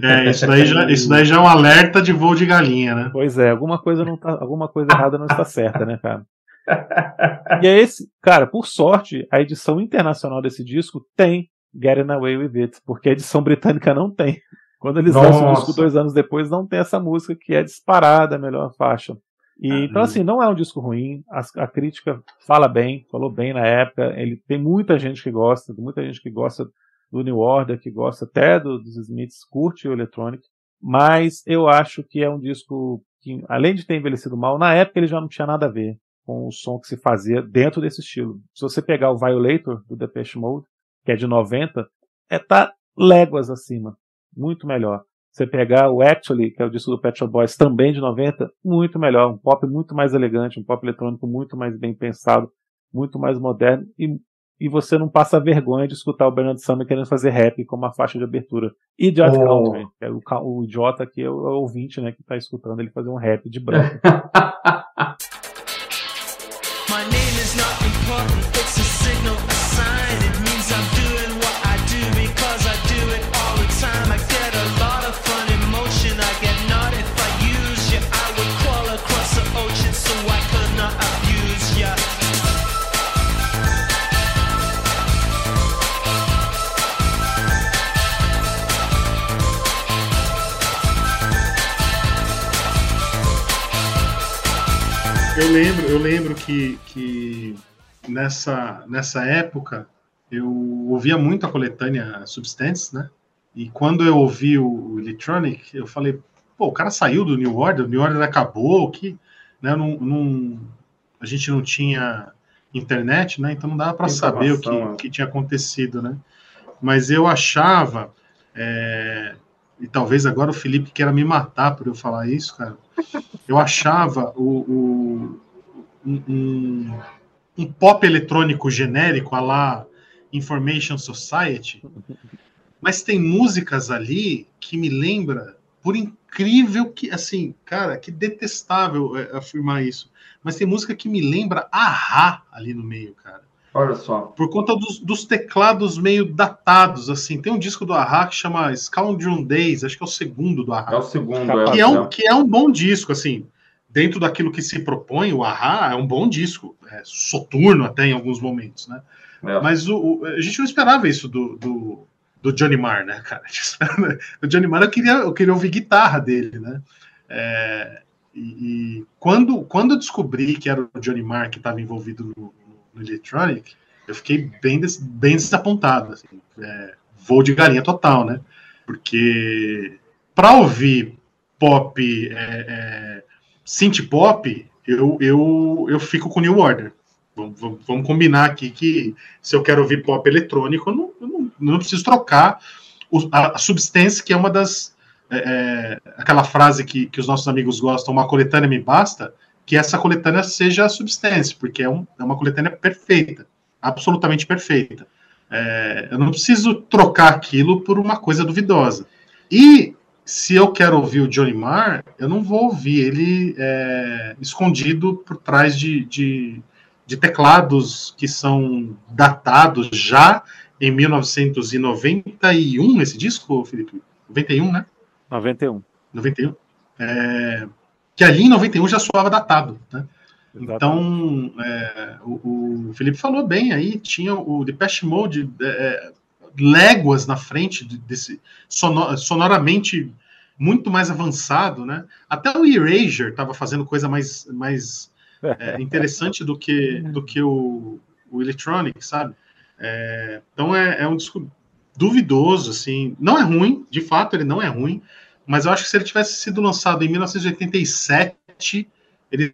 É, isso daí, já, isso daí já é um alerta de voo de galinha, né? Pois é, alguma coisa não tá, alguma coisa errada não está certa, né, cara? E é esse, cara, por sorte, a edição internacional desse disco tem Getting Away With It, porque a edição britânica não tem. Quando eles lançam o disco Nossa. dois anos depois, não tem essa música que é disparada a melhor faixa. E, então, assim, não é um disco ruim. A, a crítica fala bem, falou bem na época. Ele tem muita gente que gosta, muita gente que gosta do New Order, que gosta até do- dos Smiths, curte o Electronic. Mas eu acho que é um disco que, além de ter envelhecido mal, na época ele já não tinha nada a ver com o som que se fazia dentro desse estilo. Se você pegar o Violator do Depeche Mode, que é de 90, é tá léguas acima, muito melhor. Você pegar o Actually, que é o disco do Pet Shop Boys, também de 90, muito melhor, um pop muito mais elegante, um pop eletrônico muito mais bem pensado, muito mais moderno e e você não passa vergonha de escutar o Bernard Summer querendo fazer rap como uma faixa de abertura. Idiot Oh. Country, que é o, o idiota aqui é o, é o ouvinte, né, que tá escutando ele fazer um rap de branco. lembro, eu lembro que, que nessa, nessa época eu ouvia muito a coletânea Substance, né? E quando eu ouvi o Electronic, eu falei, pô, o cara saiu do New Order, o New Order acabou, que né, não, não- a gente não tinha internet, né? Então não dava para saber o que, o que tinha acontecido, né? Mas eu achava, é, e talvez agora o Felipe queira me matar por eu falar isso, cara. Eu achava o, o- um, um- um pop eletrônico genérico a lá Information Society, mas tem músicas ali que me lembra, por incrível que, assim, cara, que detestável é, afirmar isso, mas tem música que me lembra Ahá ali no meio, cara Olha só. por conta dos, dos teclados meio datados, assim. Tem um disco do Ahá que chama Scoundrel Days, acho que é o segundo do É Ahá, o segundo. Que, é, é um, que é um bom disco, assim. Dentro daquilo que se propõe, o Ahá é um bom disco, é soturno até em alguns momentos, né? é. Mas o, o- a gente não esperava isso do, do, do Johnny Marr, né, cara? O Johnny Marr eu queria, eu queria ouvir guitarra dele, né? É, e, e quando, quando eu descobri que era o Johnny Marr que estava envolvido no, no Electronic, eu fiquei bem, des- bem desapontado. Assim, é, voo de galinha total, né? Porque para ouvir pop, é, é, synth pop, eu, eu, eu fico com New Order. Vamos, vamos- combinar aqui que se eu quero ouvir pop eletrônico, eu não, eu não, não preciso trocar o- a, a Substance, que é uma das. é, é, aquela frase que, que os nossos amigos gostam, uma coletânea me basta, que essa coletânea seja a Substance, porque é, um- é uma coletânea perfeita, absolutamente perfeita. É, eu não preciso trocar aquilo por uma coisa duvidosa. E se eu quero ouvir o Johnny Marr, eu não vou ouvir ele é, escondido por trás de, de, de teclados que são datados já em 1991, esse disco, Felipe? 91, né? 91. 91. É, que ali em 91 já soava datado, né? Exatamente. Então, é, o, o Felipe falou bem aí, tinha o Depeche Mode é, léguas na frente de- desse sono- sonoramente muito mais avançado, né? Até o Erasure estava fazendo coisa mais, mais é, interessante do que, do que o, o Electronic, sabe? É, então é, é um disco duvidoso, assim. Não é ruim, de fato ele não é ruim, mas eu acho que se ele tivesse sido lançado em 1987, ele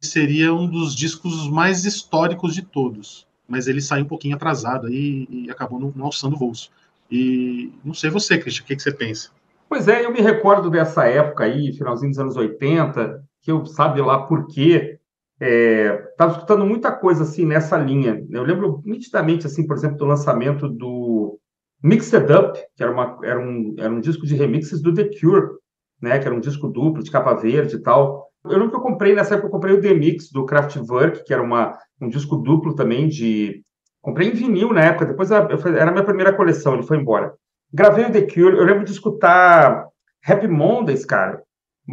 seria um dos discos mais históricos de todos. Mas ele saiu um pouquinho atrasado aí e acabou não, não alçando voos. E não sei você, Christian, o que, que você pensa? Pois é, eu me recordo dessa época aí, finalzinho dos anos 80, que eu sabe lá por quê, estava escutando muita coisa assim nessa linha. Eu lembro nitidamente, assim, por exemplo, do lançamento do Mixed Up, que era, uma, era, um, era um disco de remixes do The Cure, né, que era um disco duplo, de capa verde e tal. Eu lembro que eu comprei, nessa época eu comprei o The Mix do Kraftwerk, que era uma, um disco duplo também de... Comprei em vinil na época, depois a- eu era a minha primeira coleção, ele foi embora. Gravei o The Cure, eu lembro de escutar Happy Mondays, cara.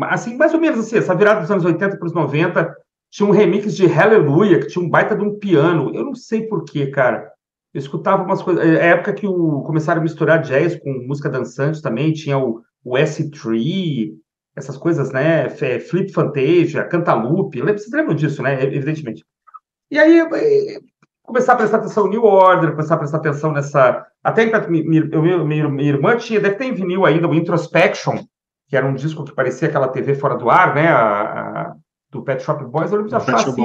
Assim, mais ou menos assim, essa virada dos anos 80 para os 90, tinha um remix de Hallelujah, que tinha um baita de um piano. Eu não sei por quê, cara. Eu escutava umas coisas. É a época que o, começaram a misturar jazz com música dançante também, tinha o, o S3, essas coisas, né? Fe- Flip Fantasia, Cantaloupe. Vocês lembram disso, né? Evidentemente. E aí, eh, começar a prestar atenção no New Order, começar a prestar atenção nessa. Até que minha, irmã tinha, deve ter em vinil ainda, o Introspection, que era um disco que parecia aquela TV fora do ar, né? A, a- do Pet Shop Boys. Eu lembro de achar assim,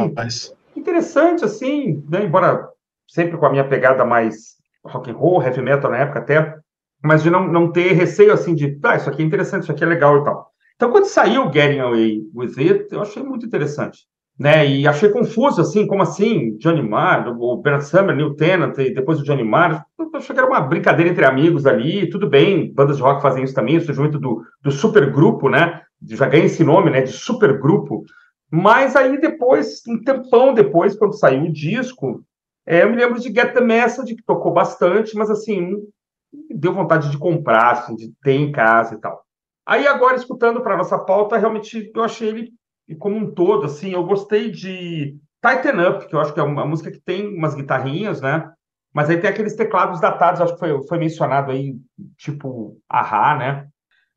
interessante, assim, né? Embora sempre com a minha pegada mais rock and roll, heavy metal na época até, mas de não, não ter receio, assim, de, ah, isso aqui é interessante, isso aqui é legal e tal. Então, quando saiu Getting Away With It, eu achei muito interessante, né? E achei confuso, assim, como assim, Johnny Marr, o Bernard Summer, Neil Tennant, e depois o Johnny Marr, eu achei que era uma brincadeira entre amigos ali, tudo bem, bandas de rock fazem isso também, o surgimento do, do supergrupo, né? Já ganha esse nome, né, de supergrupo, mas aí depois, um tempão depois, quando saiu o disco, é, eu me lembro de Get the Message, que tocou bastante, mas assim, deu vontade de comprar, assim, de ter em casa e tal. Aí agora, escutando para nossa pauta, realmente eu achei ele como um todo, assim, eu gostei de Tighten Up, que eu acho que é uma música que tem umas guitarrinhas, né? Mas aí tem aqueles teclados datados, acho que foi, foi mencionado aí, tipo, ahá, né?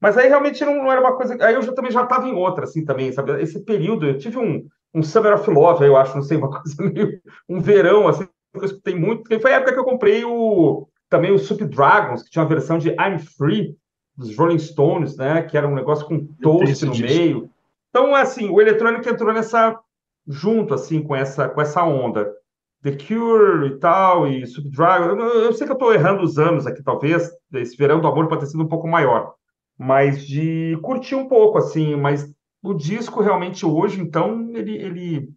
Mas aí realmente não, não era uma coisa. Aí eu já, também já estava em outra, assim, também, sabe? Esse período, eu tive um, um Summer of Love, eu acho, não sei, uma coisa meio. um verão, assim, que eu escutei muito, foi a época que eu comprei o também o Super Dragons, que tinha uma versão de I'm Free, dos Rolling Stones, né? Que era um negócio com toast no disco. meio. Então, assim, o eletrônico entrou nessa. junto, assim, com essa, com essa onda. The Cure e tal, e Super Dragons. Eu, eu sei que eu estou errando os anos aqui, talvez. Esse verão do amor pode ter sido um pouco maior mas de curtir um pouco, assim, mas o disco realmente hoje, então, ele, ele,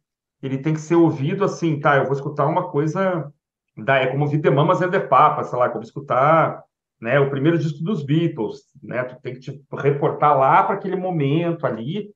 ele tem que ser ouvido assim, tá, eu vou escutar uma coisa, da, é como ouvir The Mamas and the Papas, sei lá, como escutar, né, o primeiro disco dos Beatles, né, tu tem que te reportar lá para aquele momento ali,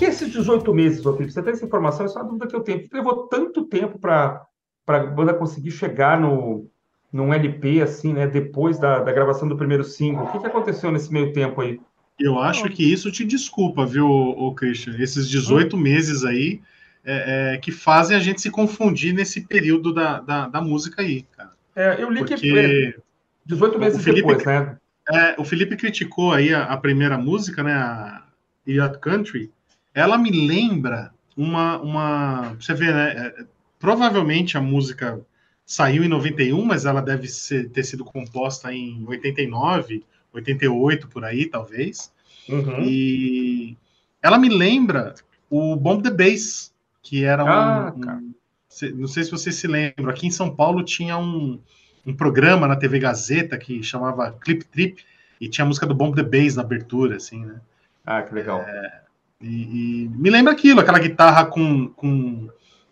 que esses 18 meses, Felipe? Você tem essa informação? Essa é uma dúvida que eu tenho. Levou tanto tempo para a banda conseguir chegar no, num LP, assim, né? Depois da, da gravação do primeiro single. O que, que aconteceu nesse meio tempo aí? Eu acho que isso te desculpa, viu, ô Christian? Esses 18 meses aí é, é, que fazem a gente se confundir nesse período da, da, da música aí, cara. É, eu li que Porque 18 meses o Felipe- depois, né? é, o Felipe criticou aí a, a primeira música, né, a Yacht Country. Ela me lembra uma, uma você vê, né, é, provavelmente a música saiu em 91, mas ela deve ser- ter sido composta em 89, 88 por aí, talvez. Uhum. E ela me lembra o Bomb the Bass, que era um. Ah, um- não sei se vocês se lembram, aqui em São Paulo tinha um, um programa na TV Gazeta que chamava Clip Trip, e tinha a música do Bomb the Bass na abertura, assim, né? Ah, que legal. E, e me lembra aquilo, aquela guitarra com, com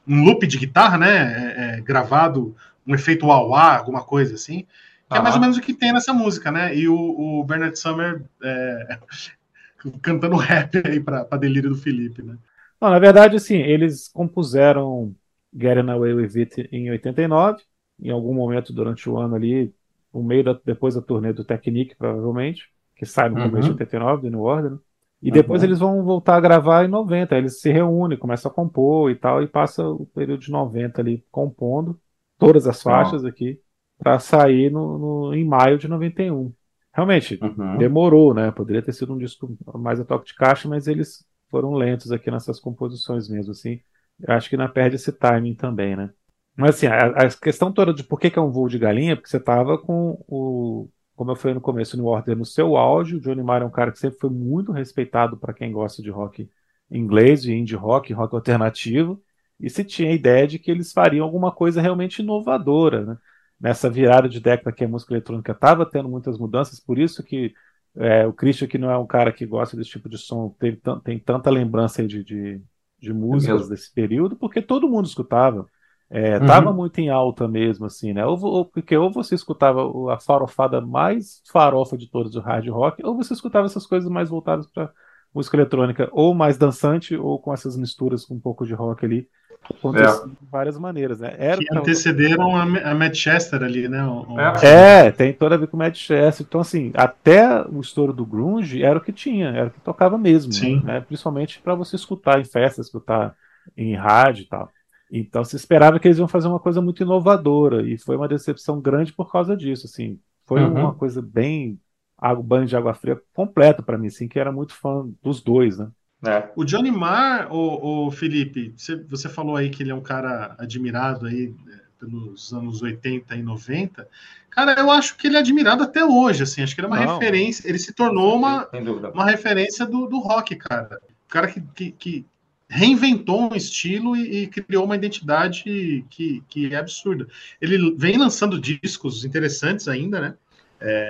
um loop de guitarra, né? É, é, gravado, um efeito wah alguma coisa assim. Que é mais ou menos o que tem nessa música, né? E o, o Bernard Summer é, cantando rap aí pra delírio do Felipe, né? Não, na verdade, assim, eles compuseram Getting Away With It em 89, em algum momento durante o ano ali, no meio da, depois da turnê do Technique, provavelmente, que sai no Uhum. começo de 89, do New Order, né? E depois eles vão voltar a gravar em 90, aí eles se reúnem, começam a compor e tal, e passa o período de 90 ali compondo todas as faixas aqui, para sair no, no- em maio de 91. Realmente, Uhum. demorou, né? Poderia ter sido um disco mais a toque de caixa, mas eles foram lentos aqui nessas composições mesmo, assim. Eu acho que não perde esse timing também, né? Mas assim, a, a questão toda de por que, que é um voo de galinha, porque você tava com o, como eu falei no começo, New Order no seu auge, o Johnny Marr é um cara que sempre foi muito respeitado para quem gosta de rock inglês, de indie rock, rock alternativo, e se tinha a ideia de que eles fariam alguma coisa realmente inovadora, né? nessa virada de década que a música eletrônica estava tendo muitas mudanças, por isso que é, o Christian, que não é um cara que gosta desse tipo de som, teve tem tanta lembrança de, de, de músicas mesmo. desse período, porque todo mundo escutava. É, Uhum. Tava muito em alta mesmo, assim, né? Ou, ou- porque ou você escutava o- a farofada mais farofa de todas do hard rock, ou você escutava essas coisas mais voltadas para música eletrônica, ou mais dançante, ou com essas misturas com um pouco de rock ali. Acontece de várias maneiras, né? Era Que pra- antecederam a, a Manchester ali, né? O- o- É. é, tem toda a ver com o Manchester. Então, assim, até o estouro do grunge era o que tinha, era o que tocava mesmo, Sim. né? Principalmente para você escutar em festas, escutar em rádio e tal. Então, se esperava que eles iam fazer uma coisa muito inovadora e foi uma decepção grande por causa disso, assim. Foi Uhum. uma coisa bem água, banho de água fria completo para mim, assim, que era muito fã dos dois, né? É. O Johnny Marr, o, Felipe, você, você falou aí que ele é um cara admirado aí é, pelos anos 80 e 90. Cara, eu acho que ele é admirado até hoje, assim. Acho que ele é uma Não. referência. Ele se tornou uma, uma referência do, do rock, cara. O cara que, que, que reinventou um estilo e, e criou uma identidade que, que é absurda. Ele vem lançando discos interessantes ainda, né?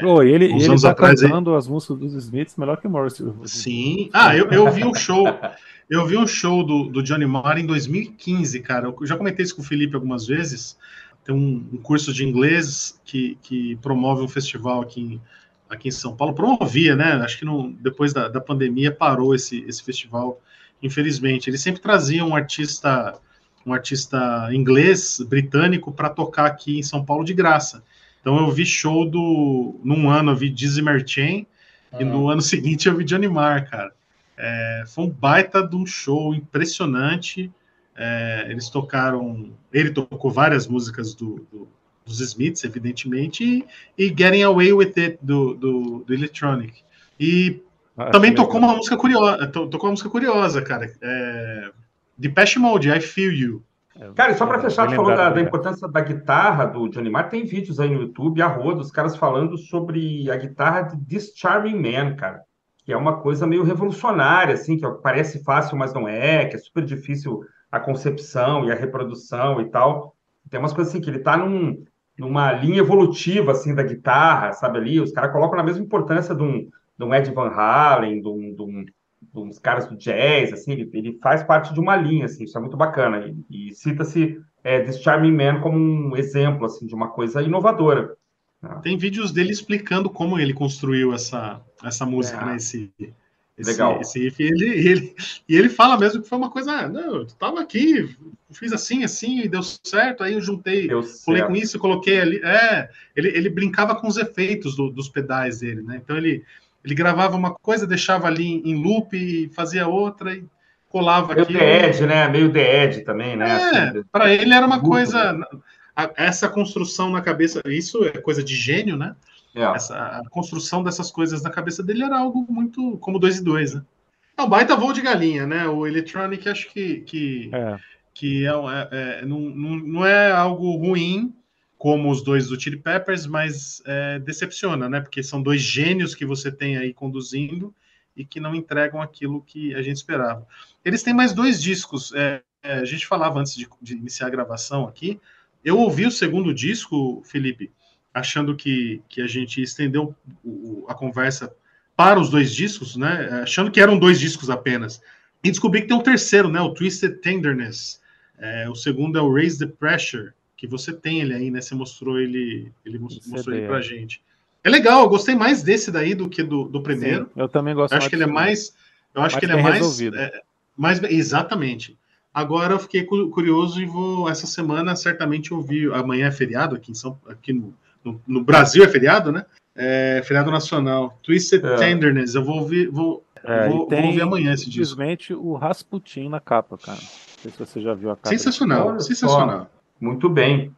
Pô, e ele, ele anos tá atrás cantando as músicas dos Smiths melhor que o Morrissey. Sim. Ah, eu, eu vi um show. Eu vi um show do, do Johnny Marr em 2015, cara. Eu já comentei isso com o Felipe algumas vezes. Tem um, um curso de inglês que, que promove um festival aqui em, aqui em São Paulo. Promovia, né? Acho que não, depois da, da pandemia parou esse, esse festival, infelizmente. Ele sempre trazia um artista, um artista inglês, britânico, para tocar aqui em São Paulo de graça. Então eu vi show do. Num ano eu vi Dizzy Merchant. E no ano seguinte eu vi Johnny Marr, cara. É, foi um baita de um show impressionante. É, eles tocaram. Ele tocou várias músicas do, do- dos Smiths, evidentemente, e, e Getting Away with It do, do, do Electronic. E Ah, também tocou legal. uma música curiosa. to- Tocou uma música curiosa, cara. É, Depeche Mode, I Feel You. Cara, e só para fechar, Bem tu falou da, da obrigado. importância da guitarra do Johnny Marr. Tem vídeos aí no YouTube, a roda, os caras falando sobre a guitarra de This Charming Man, cara. Que é uma coisa meio revolucionária, assim, que parece fácil, mas não é, que é super difícil a concepção e a reprodução e tal. Tem umas coisas assim, que ele tá num, numa linha evolutiva, assim, da guitarra, sabe ali? Os caras colocam na mesma importância de um, de um Ed Van Halen, de, um, de, um, de uns caras do jazz, assim, ele, ele faz parte de uma linha, assim, isso é muito bacana. E, e cita-se é, This Charming Man como um exemplo, assim, de uma coisa inovadora. Tem vídeos dele explicando como ele construiu essa, essa música, É. né? Esse, esse, Legal. esse riff. E ele, ele, e ele fala mesmo que foi uma coisa, ah, não, eu tava aqui, fiz assim, assim, e deu certo, aí eu juntei, Deu pulei com isso, coloquei ali. É, ele, ele brincava com os efeitos do- dos pedais dele, né? Então ele, ele gravava uma coisa, deixava ali em loop, e fazia outra e colava Meio aqui. The Edge, né? Meio The Edge também, né? É, Assim, para ele era uma coisa. a- essa construção na cabeça, isso é coisa de gênio, né? é. Essa, a construção dessas coisas na cabeça dele era algo muito como dois e dois, né? É um baita voo de galinha, né? O Electronic acho que, que, É, que é, é- é- não, não, não é algo ruim como os dois do Chili Peppers, mas é, decepciona, né? Porque são dois gênios que você tem aí conduzindo e que não entregam aquilo que a gente esperava. Eles têm mais dois discos. é, é, a gente falava antes de, de iniciar a gravação aqui. Eu ouvi o segundo disco, Felipe, achando que, que a gente estendeu o- a conversa para os dois discos, né? Achando que eram dois discos apenas. E descobri que tem um terceiro, né? O Twisted Tenderness. É, o segundo é o Raise the Pressure, que você tem ele aí, né? Você mostrou ele, ele mostrou CD, ele pra é. gente. É legal, eu gostei mais desse daí do que do, do primeiro. sim, eu também gosto Eu acho que ele é desse- mais. Eu acho que ele é mais. é, mais exatamente. Agora eu fiquei cu- curioso e vou essa semana certamente ouvir. Amanhã é feriado aqui em São aqui no, no, no Brasil é feriado, né? É feriado nacional. Twisted É. Tenderness. Eu vou ouvir, vou, É, vou, tem vou ouvir amanhã esse disco. simplesmente o Rasputin na capa, cara. Não sei se você já viu a capa. Sensacional, sensacional. Muito bem.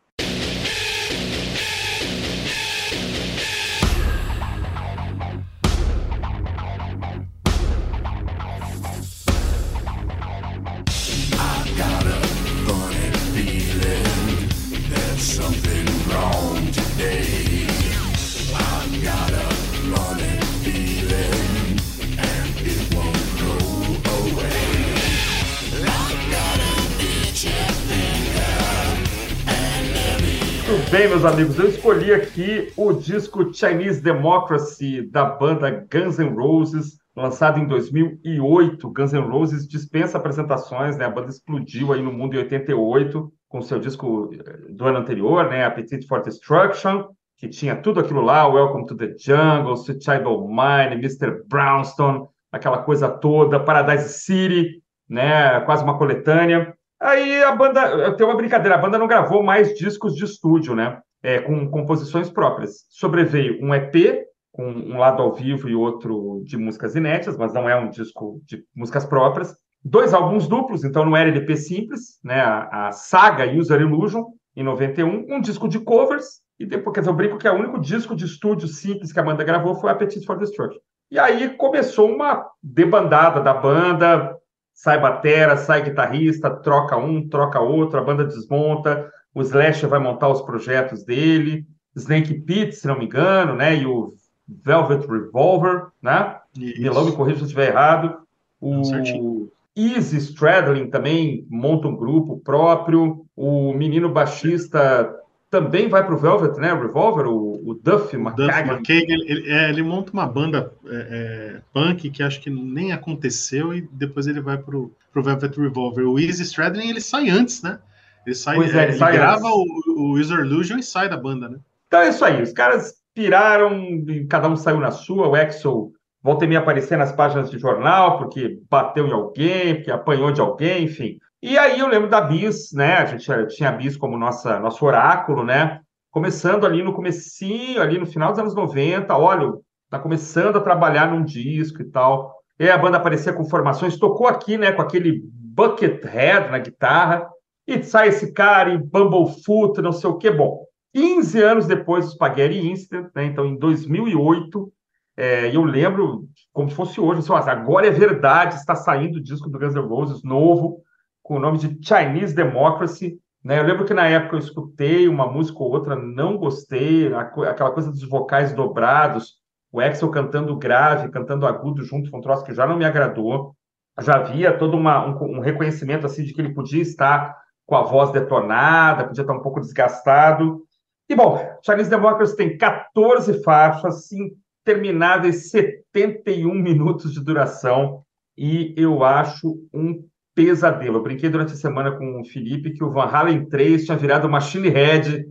Meus amigos, eu escolhi aqui o disco Chinese Democracy da banda Guns N' Roses, lançado em 2008. Guns N' Roses dispensa apresentações, né? A banda explodiu aí no mundo em 88 com seu disco eh, do ano anterior, né? Appetite for Destruction, que tinha tudo aquilo lá, Welcome to the Jungle, O' Mine, Mr. Brownstone, aquela coisa toda, Paradise City, né? Quase uma coletânea. Aí a banda, tem uma brincadeira, a banda não gravou mais discos de estúdio, né? É, com composições próprias. Sobreveio um EP, com um lado ao vivo e outro de músicas inéditas, mas não é um disco de músicas próprias. Dois álbuns duplos, então não era LP simples, né? A, a Saga User Illusion, em 91, um disco de covers, e depois, quer dizer, eu brinco que é o único disco de estúdio simples que a banda gravou foi Appetite for Destruction. E aí começou uma debandada da banda, sai batera, sai guitarrista, troca um, troca outro, a banda desmonta, o Slash vai montar os projetos dele, Snake Pit, se não me engano, né, e o Velvet Revolver, né, Isso. Milão me corrija se eu estiver errado, o certinho. Easy Stradlin também monta um grupo próprio, o menino baixista também vai para o Velvet, né, Revolver, o, o Duff Duff McKagan, ele, é, ele monta uma banda é, é, punk que acho que nem aconteceu e depois ele vai pro, pro Velvet Revolver. O Easy Stradlin, ele sai antes, né? Ele sai, Pois é, ele ele sai grava o, o User Illusion e sai da banda, né? Então é isso aí, os caras piraram, cada um saiu na sua, o Axel volta e meia aparecer nas páginas de jornal, porque bateu em alguém, porque apanhou de alguém, enfim. E aí eu lembro da Bis, né, a gente tinha a Bis como nossa, nosso oráculo, né, começando ali no comecinho, ali no final dos anos 90, olha, tá começando a trabalhar num disco e tal. E aí a banda aparecia com formações, tocou aqui, né, com aquele Buckethead na guitarra, e sai esse cara e Bumblefoot, não sei o quê. Bom, 15 anos depois do Spaghetti Incident, né? Então, em 2008, é, eu lembro como se fosse hoje, assim, "Nossa, agora é verdade, está saindo o disco do Guns N' Roses novo, com o nome de Chinese Democracy. Né? Eu lembro que na época eu escutei uma música ou outra, não gostei, aquela coisa dos vocais dobrados, o Axel cantando grave, cantando agudo junto, foi um troço que já não me agradou. Já havia todo uma, um, um reconhecimento assim de que ele podia estar com a voz detonada, podia estar um pouco desgastado. E bom, Chinese Democracy tem 14 faixas, intermináveis 71 minutos de duração, e eu acho um pesadelo. Eu brinquei durante a semana com o Felipe que o Van Halen 3 tinha virado Machine Head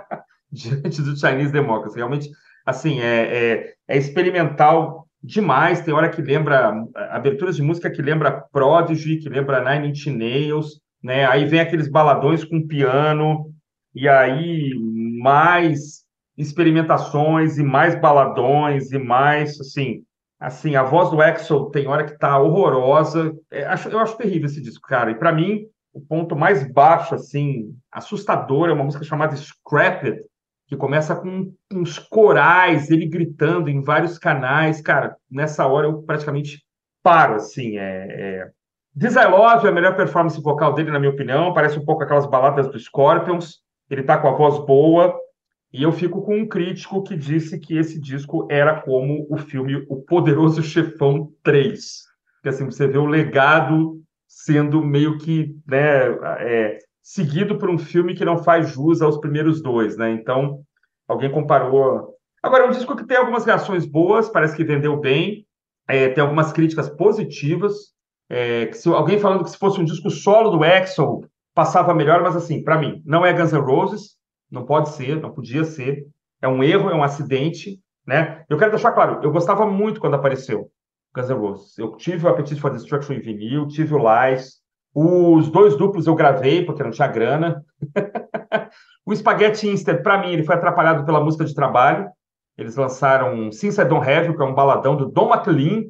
diante do Chinese Democracy. Realmente, assim, é, é, é experimental demais. Tem hora que lembra aberturas de música que lembra Prodigy, que lembra Nine Inch Nails, né? Aí vem aqueles baladões com piano, e aí mais experimentações e mais baladões e mais, assim, assim, a voz do Axel tem hora que tá horrorosa. É, acho, eu acho terrível esse disco, cara. E para mim, o ponto mais baixo, assim, assustador, é uma música chamada Scrap It, que começa com uns corais, ele gritando em vários canais. Cara, nessa hora eu praticamente paro, assim, é... é... This I Love é a melhor performance vocal dele, na minha opinião. Parece um pouco aquelas baladas do Scorpions. Ele tá com a voz boa. E eu fico com um crítico que disse que esse disco era como o filme O Poderoso Chefão 3. Que assim, você vê o legado sendo meio que né, é, seguido por um filme que não faz jus aos primeiros dois, né? Então, alguém comparou. Agora, é um disco que tem algumas reações boas, parece que vendeu bem, é, tem algumas críticas positivas. É, que se, alguém falando que se fosse um disco solo do Axel passava melhor, mas assim, para mim, não é Guns N' Roses, não pode ser, não podia ser. É um erro, é um acidente, né? Eu quero deixar claro, eu gostava muito quando apareceu Guns N' Roses. Eu tive o Appetite for Destruction em vinil, tive o Lies. Os dois duplos eu gravei, porque não tinha grana. o Spaghetti Instant, para mim, ele foi atrapalhado pela música de trabalho. Eles lançaram Since I Don't Have que é um baladão do Don McLean,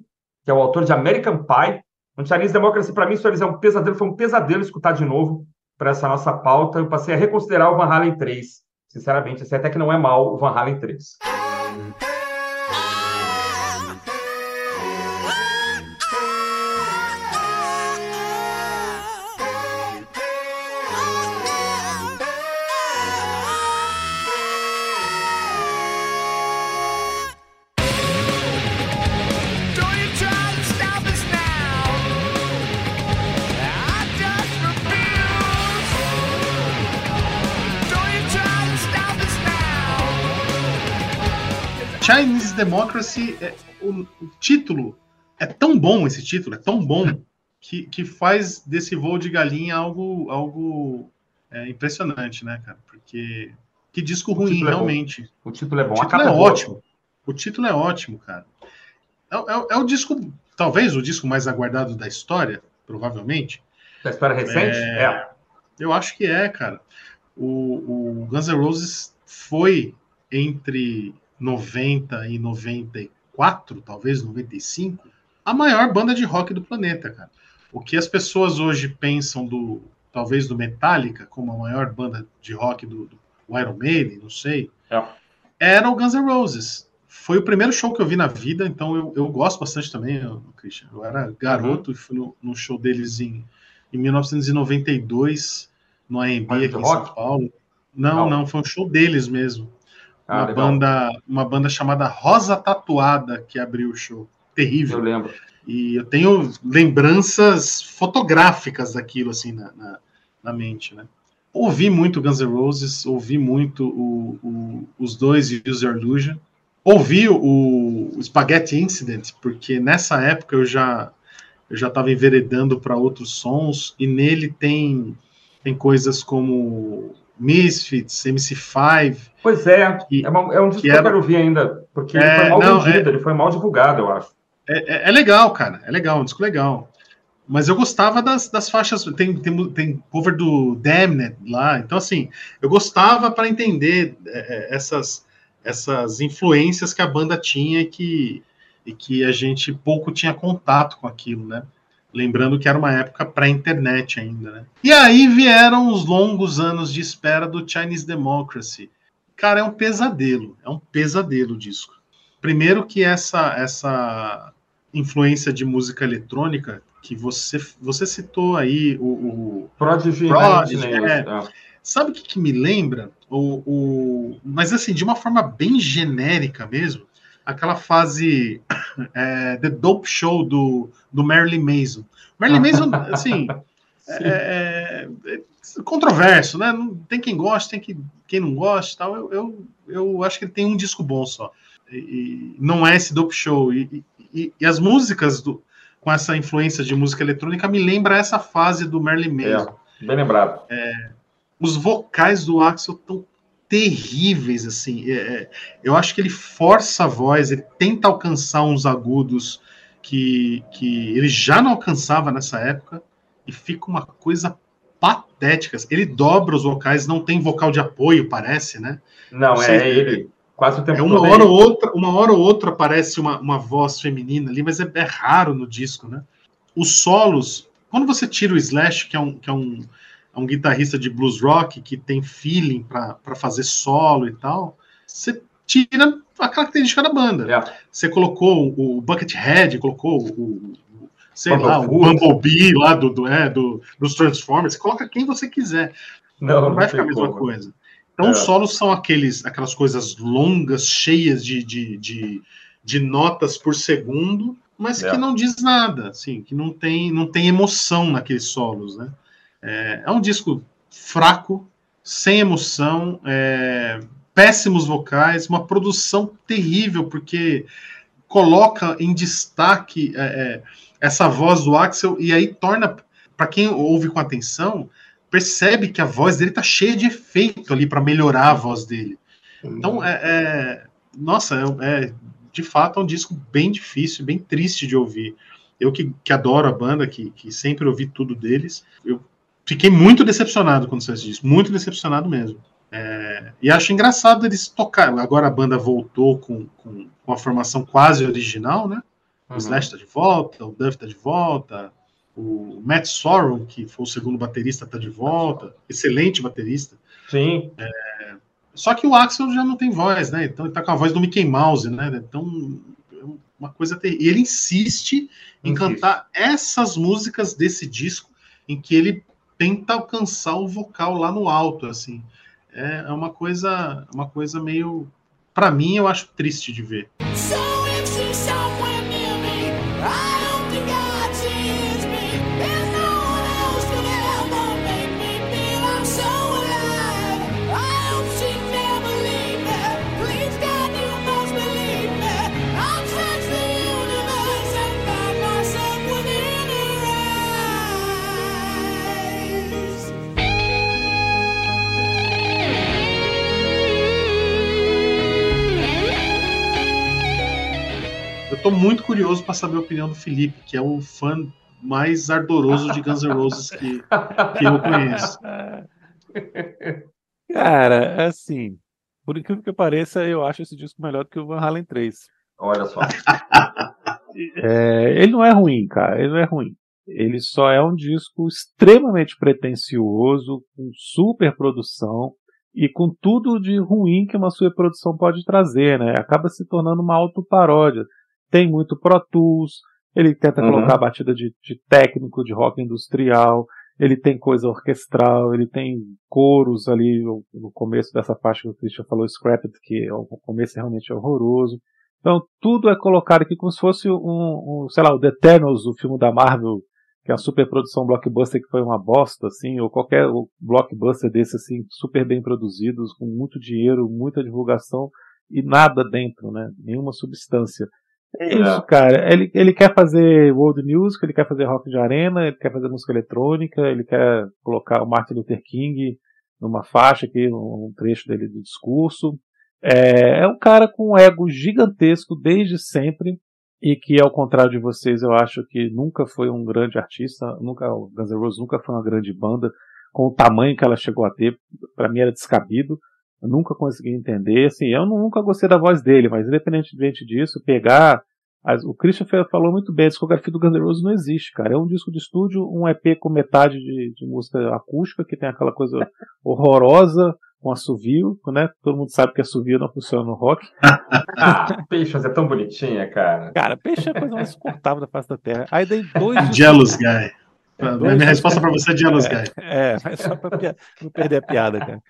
que é o autor de American Pie. O Chinese Democracy, para mim, isso é um pesadelo, foi um pesadelo escutar de novo para essa nossa pauta. Eu passei a reconsiderar o Van Halen 3. Sinceramente, assim, até que não é mal o Van Halen 3. Chinese Democracy, é, o, o título é tão bom, esse título é tão bom, que, que faz desse voo de galinha algo, algo é, impressionante, né, cara? Porque que disco ruim, é realmente. O título é bom. O título é boa. ótimo. O título é ótimo, cara. É, é- é o disco, talvez o disco mais aguardado da história, provavelmente. Da história recente? É. É. Eu acho que é, cara. O, o Guns N' Roses foi entre 90 e 94, talvez 95, a maior banda de rock do planeta, cara. O que as pessoas hoje pensam do, talvez do Metallica como a maior banda de rock do, do Iron Maiden, não sei, É. era o Guns N' Roses. Foi o primeiro show que eu vi na vida, então eu, eu gosto bastante também, eu, Christian. Eu era garoto e fui no, no show deles em, em 1992, no AMB aqui em rock? São Paulo. Não, Não. não, foi um show deles mesmo. Ah, uma, legal. banda, uma banda chamada Rosa Tatuada que abriu o show. Terrível. Eu lembro. E eu tenho lembranças fotográficas daquilo, assim, na, na, na mente, né? Ouvi muito Guns N' Roses, ouvi muito o, o- os dois e User Illusion. Ouvi o, o Spaghetti Incident, porque nessa época eu já eu já estava enveredando para outros sons, e nele tem, tem coisas como Misfits, MC5, Pois é, Que- é, uma- é um disco que que, eu quero ouvir ainda, porque É, ele foi mal não, vendido, ele foi mal divulgado, eu acho. É, é- é legal, cara. É legal, um disco legal. Mas eu gostava das, das faixas. Tem, tem, tem cover do Damned lá. Então, assim, eu gostava para entender é, é, essas, essas influências que a banda tinha e que, e que a gente pouco tinha contato com aquilo, né? Lembrando que era uma época pré-internet ainda, né? E aí vieram os longos anos de espera do Chinese Democracy. Cara, é um pesadelo. É um pesadelo o disco. Primeiro que essa essa influência de música eletrônica que você você citou aí o, o- Prodigy, Prodigy, Inch é. É. sabe o que, que me lembra o, o mas assim de uma forma bem genérica mesmo aquela fase é, The Dope Show do, do Marilyn Manson Marilyn Manson assim é, é- é controverso, né? Tem quem gosta, tem que, quem não gosta, tal. Eu, eu, eu acho que ele tem um disco bom só. E, e não é esse dope show. E, e- e as músicas do, com essa influência de música eletrônica me lembra essa fase do Marilyn. É, bem lembrado. Os vocais do Axel estão terríveis, assim. É, é, eu acho que ele força a voz, ele tenta alcançar uns agudos que, que ele já não alcançava nessa época e fica uma coisa patética. Ele dobra os vocais, não tem vocal de apoio, parece, né? Não, Não é ele. Quase o tempo É uma todo. hora ele. ou outra, uma hora ou outra aparece uma, uma voz feminina ali, mas é, é raro no disco, né? Os solos, quando você tira o Slash, que é um, que é um, é um guitarrista de blues rock que tem feeling para fazer solo e tal, você tira a característica da banda. É. Você colocou o Buckethead, colocou o, o- sei lá, o. Bumblebee lá do, do, é, do, dos Transformers, você coloca quem você quiser Não, não vai ficar a mesma como. coisa. Então, É. os solos são aqueles, aquelas coisas longas, cheias de, de, de, de notas por segundo, mas É. que não diz nada, assim, que não tem, não tem emoção naqueles solos, né? É, é um disco fraco, sem emoção, é, péssimos vocais, uma produção terrível, porque coloca em destaque é, é, essa voz do Axel e aí torna, para quem ouve com atenção, percebe que a voz dele tá cheia de efeito ali para melhorar a voz dele. Então, é, é- nossa, é, é- de fato é um disco bem difícil, bem triste de ouvir. Eu que, que adoro a banda, que, que sempre ouvi tudo deles, eu fiquei muito decepcionado quando saiu esse disco, muito decepcionado mesmo. É, e acho engraçado eles tocar. Agora a banda voltou com, com, com a formação quase original, né? O Uhum. Slash tá de volta, o Duff tá de volta, o Matt Sorum, que foi o segundo baterista, tá de volta. Excelente baterista. Sim, Só que o Axel já não tem voz, né? Então ele tá com a voz do Mickey Mouse, né? Então, é uma coisa terrível. E ele insiste em cantar essas músicas desse disco em que ele tenta alcançar o vocal lá no alto, assim. É é uma coisa, uma coisa meio, Pra mim, eu acho triste de ver. So tô muito curioso para saber a opinião do Felipe, que é o fã mais ardoroso de Guns N' Roses que, que eu conheço. Cara, assim, por incrível que pareça, eu acho esse disco melhor do que o Van Halen 3. Olha só. É, ele não é ruim, cara, ele não é ruim. Ele só é um disco extremamente pretensioso, com super produção e com tudo de ruim que uma superprodução pode trazer, né? Acaba se tornando uma autoparódia. Tem muito Pro Tools, ele tenta Uhum. colocar a batida de, de técnico, de rock industrial, ele tem coisa orquestral, ele tem coros ali no, começo dessa parte que o Christian falou, Scrapped, que é o começo é realmente horroroso. Então tudo é colocado aqui como se fosse um, um, sei lá, o The Eternals, o filme da Marvel, que é uma super produção blockbuster que foi uma bosta, assim, ou qualquer blockbuster desse, assim, super bem produzidos, com muito dinheiro, muita divulgação e nada dentro, né? Nenhuma substância. É isso, cara. Ele, ele quer fazer world music, ele quer fazer rock de arena, ele quer fazer música eletrônica, ele quer colocar o Martin Luther King numa faixa aqui, um trecho dele do discurso. É, é um cara com um ego gigantesco desde sempre e que ao contrário de vocês eu acho que nunca foi um grande artista, nunca o Guns N' Roses nunca foi uma grande banda com o tamanho que ela chegou a ter, para mim era descabido. Eu nunca consegui entender, assim, eu nunca gostei da voz dele, mas independentemente disso, pegar as- o Christian fe- falou muito bem, a discografia do Guns N' Roses não existe, cara. É um disco de estúdio, um EP com metade de, de música acústica, que tem aquela coisa horrorosa, com assovio, né? Todo mundo sabe que assovio não funciona no rock. Ah, Peixes é tão bonitinha, cara. Cara, peixe é a coisa mais insuportável da face da Terra. Aí dei dois Jealous Guy. É, Minha dois minha resposta para você é Jealous Guy. É, mas só pra não perder a piada, cara.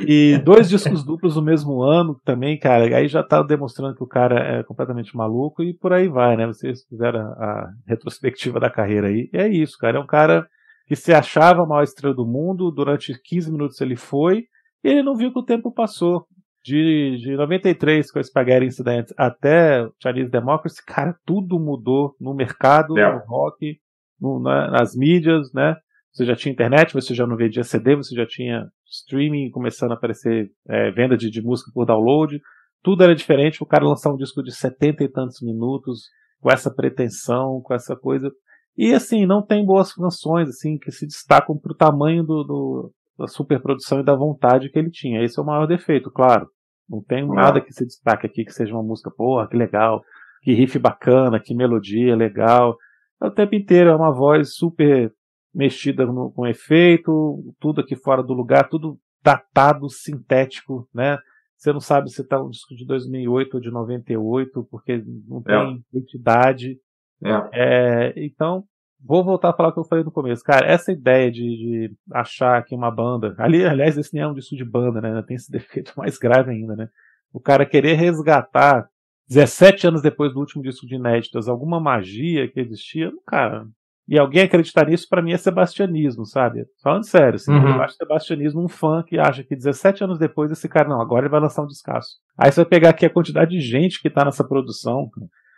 E dois discos duplos no mesmo ano também, cara. Aí já tá demonstrando que o cara é completamente maluco e por aí vai, né? Vocês fizeram a, a retrospectiva da carreira aí. E é isso, cara. É um cara que se achava a maior estrela do mundo. Durante 15 minutos ele foi e ele não viu que o tempo passou. De, de 93, com o Spaghetti Incident, até o Chinese Democracy, cara, tudo mudou no mercado, É. no rock, no- na- nas mídias, né? Você já tinha internet, você já não vendia CD, você já tinha streaming começando a aparecer é, venda de, de música por download. Tudo era diferente. O cara lançar um disco de setenta e tantos minutos, com essa pretensão, com essa coisa. E assim, não tem boas canções assim que se destacam pro tamanho do, do- da superprodução e da vontade que ele tinha. Esse é o maior defeito, claro. Não tem nada que se destaque aqui que seja uma música, porra, que legal, que riff bacana, que melodia legal. O tempo inteiro é uma voz super mexida no- com efeito, tudo aqui fora do lugar, tudo datado, sintético, né? Você não sabe se tá um disco de 2008 ou de 98, porque não tem É. identidade. É. É, então, vou voltar a falar o que eu falei no começo. Cara, essa ideia de, de achar que uma banda. Ali, aliás, esse nem é um disco de banda, né? Tem esse defeito mais grave ainda, né? O cara querer resgatar 17 anos depois do último disco de inéditas alguma magia que existia, cara. E alguém acreditar nisso, pra mim, é sebastianismo, sabe? Falando sério, assim, Uhum. eu acho sebastianismo um fã que acha que 17 anos depois esse cara, não, agora ele vai lançar um descasso. Aí você vai pegar aqui a quantidade de gente que tá nessa produção,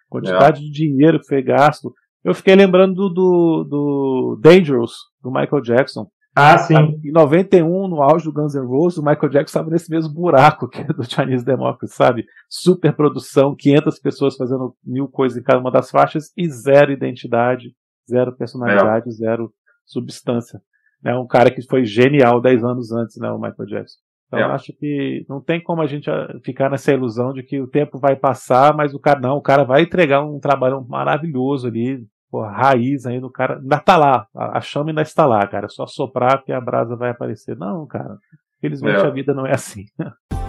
quantidade de dinheiro que foi gasto. Eu fiquei lembrando do, do, do Dangerous, do Michael Jackson. Ah, sim. Em 91, no auge do Guns N' Roses, o Michael Jackson estava nesse mesmo buraco que é do Chinese Democracy, sabe? Super produção, 500 pessoas fazendo mil coisas em cada uma das faixas e zero identidade, zero personalidade, zero substância. É um cara que foi genial 10 anos antes, né, o Michael Jackson. Então É. eu acho que não tem como a gente ah, ficar nessa ilusão de que o tempo vai passar, mas o cara não, o cara vai entregar um trabalho maravilhoso ali, pô, raiz ainda, o cara ainda tá lá, a, a chama ainda está lá, cara, é só soprar que a brasa vai aparecer. Não, cara, felizmente É. a vida não é assim.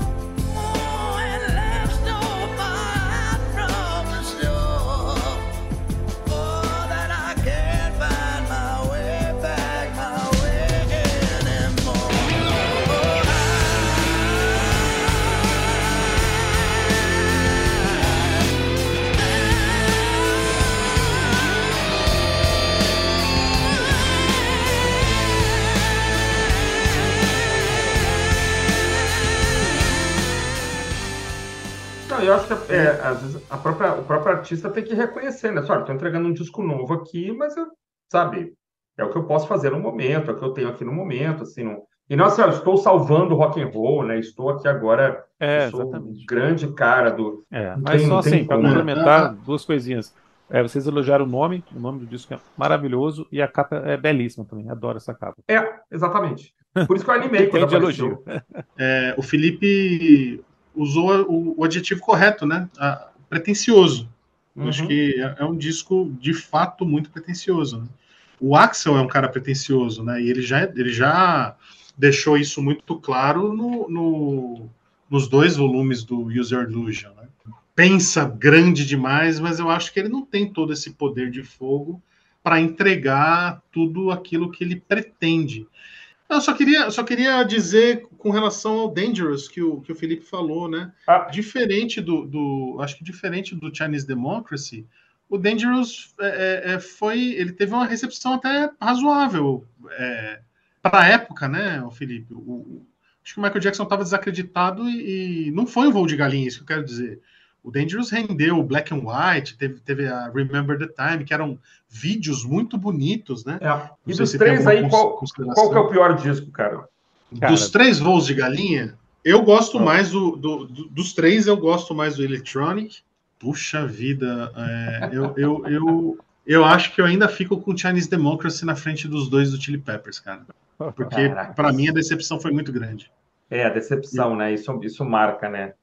Não, eu acho que é, às vezes a própria, o próprio artista tem que reconhecer, né? Só, olha, tô entregando um disco novo aqui, mas eu, sabe, é o que eu posso fazer no momento, é o que eu tenho aqui no momento, assim, não... E não assim, ó, estou salvando o rock and roll, né? Estou aqui agora, É, sou exatamente. o grande cara do. É, mas tem- só assim, para né? complementar, duas coisinhas. É, vocês elogiaram o nome, o nome do disco é maravilhoso e a capa é belíssima também. Adoro essa capa. É, exatamente. Por isso que eu animei quando de apareceu. elogio. É, o Felipe usou o, o adjetivo correto, né? Ah, pretencioso. Eu Acho Uhum. que é, é um disco de fato muito pretencioso. né? O Axel é um cara pretencioso, né? E ele já, ele já deixou isso muito claro no, no- nos dois volumes do User Illusion. Né? Pensa grande demais, mas eu acho que ele não tem todo esse poder de fogo para entregar tudo aquilo que ele pretende. Eu só queria, só queria dizer com relação ao Dangerous que o, que o Felipe falou, né? Ah. Diferente do, do, acho que diferente do Chinese Democracy, o Dangerous é, é, é, foi, ele teve uma recepção até razoável para a época, né, o Felipe? O, o- acho que o Michael Jackson estava desacreditado e, e não foi um voo de galinha, isso que eu quero dizer. O Dangerous rendeu o Black and White, teve, teve a Remember the Time, que eram vídeos muito bonitos, né? É. E dos três aí, qual, qual que é o pior disco, cara? Cara. Dos três voos de galinha, eu gosto Ah. mais do, do- do- dos três, eu gosto mais do Electronic. Puxa vida, é, eu, eu, eu, eu acho que eu ainda fico com o Chinese Democracy na frente dos dois do Chili Peppers, cara. Porque para mim a decepção foi muito grande. É, a decepção, né? Isso, isso marca, né?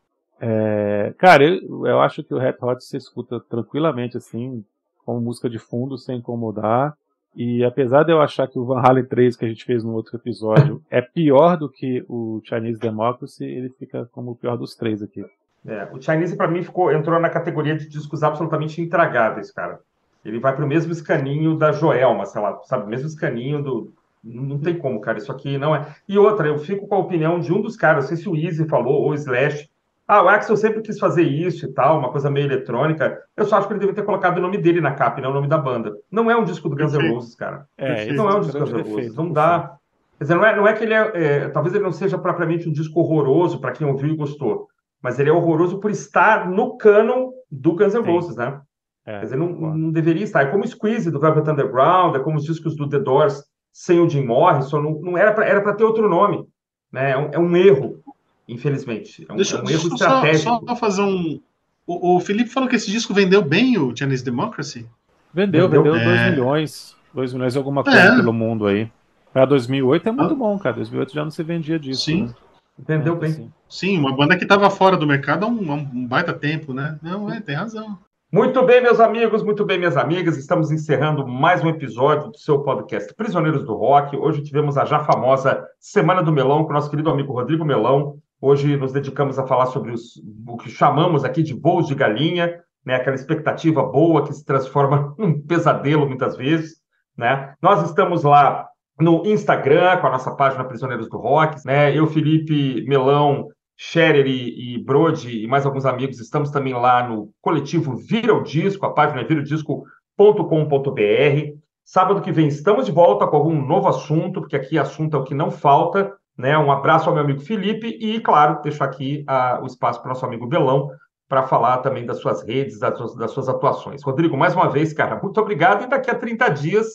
É, cara, eu, eu acho que o Red Hot se escuta tranquilamente, assim, como música de fundo, sem incomodar. E apesar de eu achar que o Van Halen 3, que a gente fez no outro episódio, é pior do que o Chinese Democracy, ele fica como o pior dos três aqui. É, o Chinese, pra mim, ficou, entrou na categoria de discos absolutamente intragáveis, cara. Ele vai pro mesmo escaninho da Joelma, sei lá, sabe? Mesmo escaninho do. Não não tem como, cara. Isso aqui não é. E outra, eu fico com a opinião de um dos caras, não sei se o Easy falou ou o Slash. Ah, o Axel sempre quis fazer isso e tal, uma coisa meio eletrônica. Eu só acho que ele devia ter colocado o nome dele na capa e não o nome da banda. Não é um disco do Guns N'. Roses, cara. É, não é um disco do grande Guns N' Roses. Não dá. Quer dizer, não é, não é que ele é, é, Talvez ele não seja propriamente um disco horroroso para quem ouviu e gostou, mas ele é horroroso por estar no canon do Guns N' Sim. Roses, né? É, Quer dizer, não, não deveria estar. É como o Squeeze do Velvet Underground, é como os discos do The Doors sem o Jim Morrison. Não, não era para era pra ter outro nome. Né? É, um, é um erro, infelizmente. É um, Deixa, é um erro eu só, estratégico. só fazer um. O, o Felipe falou que esse disco vendeu bem, o Chinese Democracy. Vendeu, Vendeu? vendeu 2 É. milhões. 2 milhões e alguma coisa É. pelo mundo aí. Pra 2008 é muito bom, cara. 2008 já não se vendia disso. Sim. né? Entendeu É, bem? assim. Sim, uma banda que estava fora do mercado há um, um baita tempo, né? Não, é, tem razão. Muito bem, meus amigos, muito bem, minhas amigas. Estamos encerrando mais um episódio do seu podcast Prisioneiros do Rock. Hoje tivemos a já famosa Semana do Melão com o nosso querido amigo Rodrigo Melão. Hoje nos dedicamos a falar sobre os, o que chamamos aqui de voos de galinha, né? aquela expectativa boa que se transforma num pesadelo muitas vezes. Né? Nós estamos lá no Instagram com a nossa página Prisioneiros do Rock. Né? Eu, Felipe Melão, Scherer e, e Brode e mais alguns amigos, estamos também lá no coletivo Vira o Disco, a página é virodisco.com.br. Sábado que vem estamos de volta com algum novo assunto, porque aqui assunto é o que não falta. Né? Um abraço ao meu amigo Felipe e, claro, deixar aqui ah, o espaço para o nosso amigo Belão para falar também das suas redes, das suas, das suas atuações. Rodrigo, mais uma vez, cara, muito obrigado e daqui a 30 dias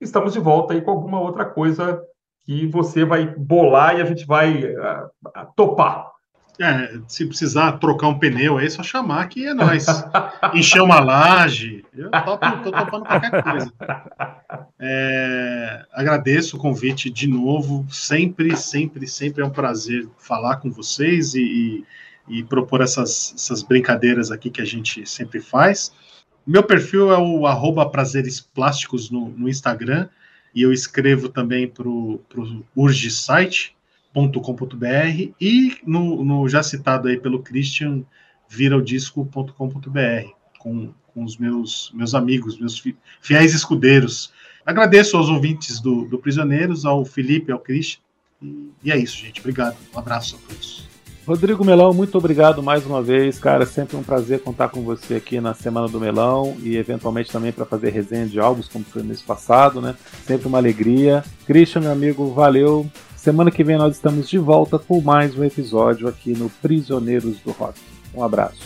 estamos de volta aí com alguma outra coisa que você vai bolar e a gente vai ah, topar. É, se precisar trocar um pneu é só chamar que é nós. Encher uma laje. Eu topo, tô topando qualquer coisa. É, agradeço o convite de novo. Sempre, sempre, sempre é um prazer falar com vocês e, e, e propor essas, essas brincadeiras aqui que a gente sempre faz. Meu perfil é o arroba no, no Instagram e eu escrevo também para o Urge Site .com.br e no, no, já citado aí pelo Christian viraodisco.com.br com, com os meus, meus amigos, meus fi, fiéis escudeiros. Agradeço aos ouvintes do, do Prisioneiros, ao Felipe, ao Christian. E, e é isso, gente. Obrigado. Um abraço a todos. Rodrigo Melão, muito obrigado mais uma vez, cara. Sempre um prazer contar com você aqui na Semana do Melão e eventualmente também para fazer resenha de álbuns, como foi no mês passado, né? Sempre uma alegria. Christian, meu amigo, valeu. Semana que vem nós estamos de volta com mais um episódio aqui no Prisioneiros do Rock. Um abraço.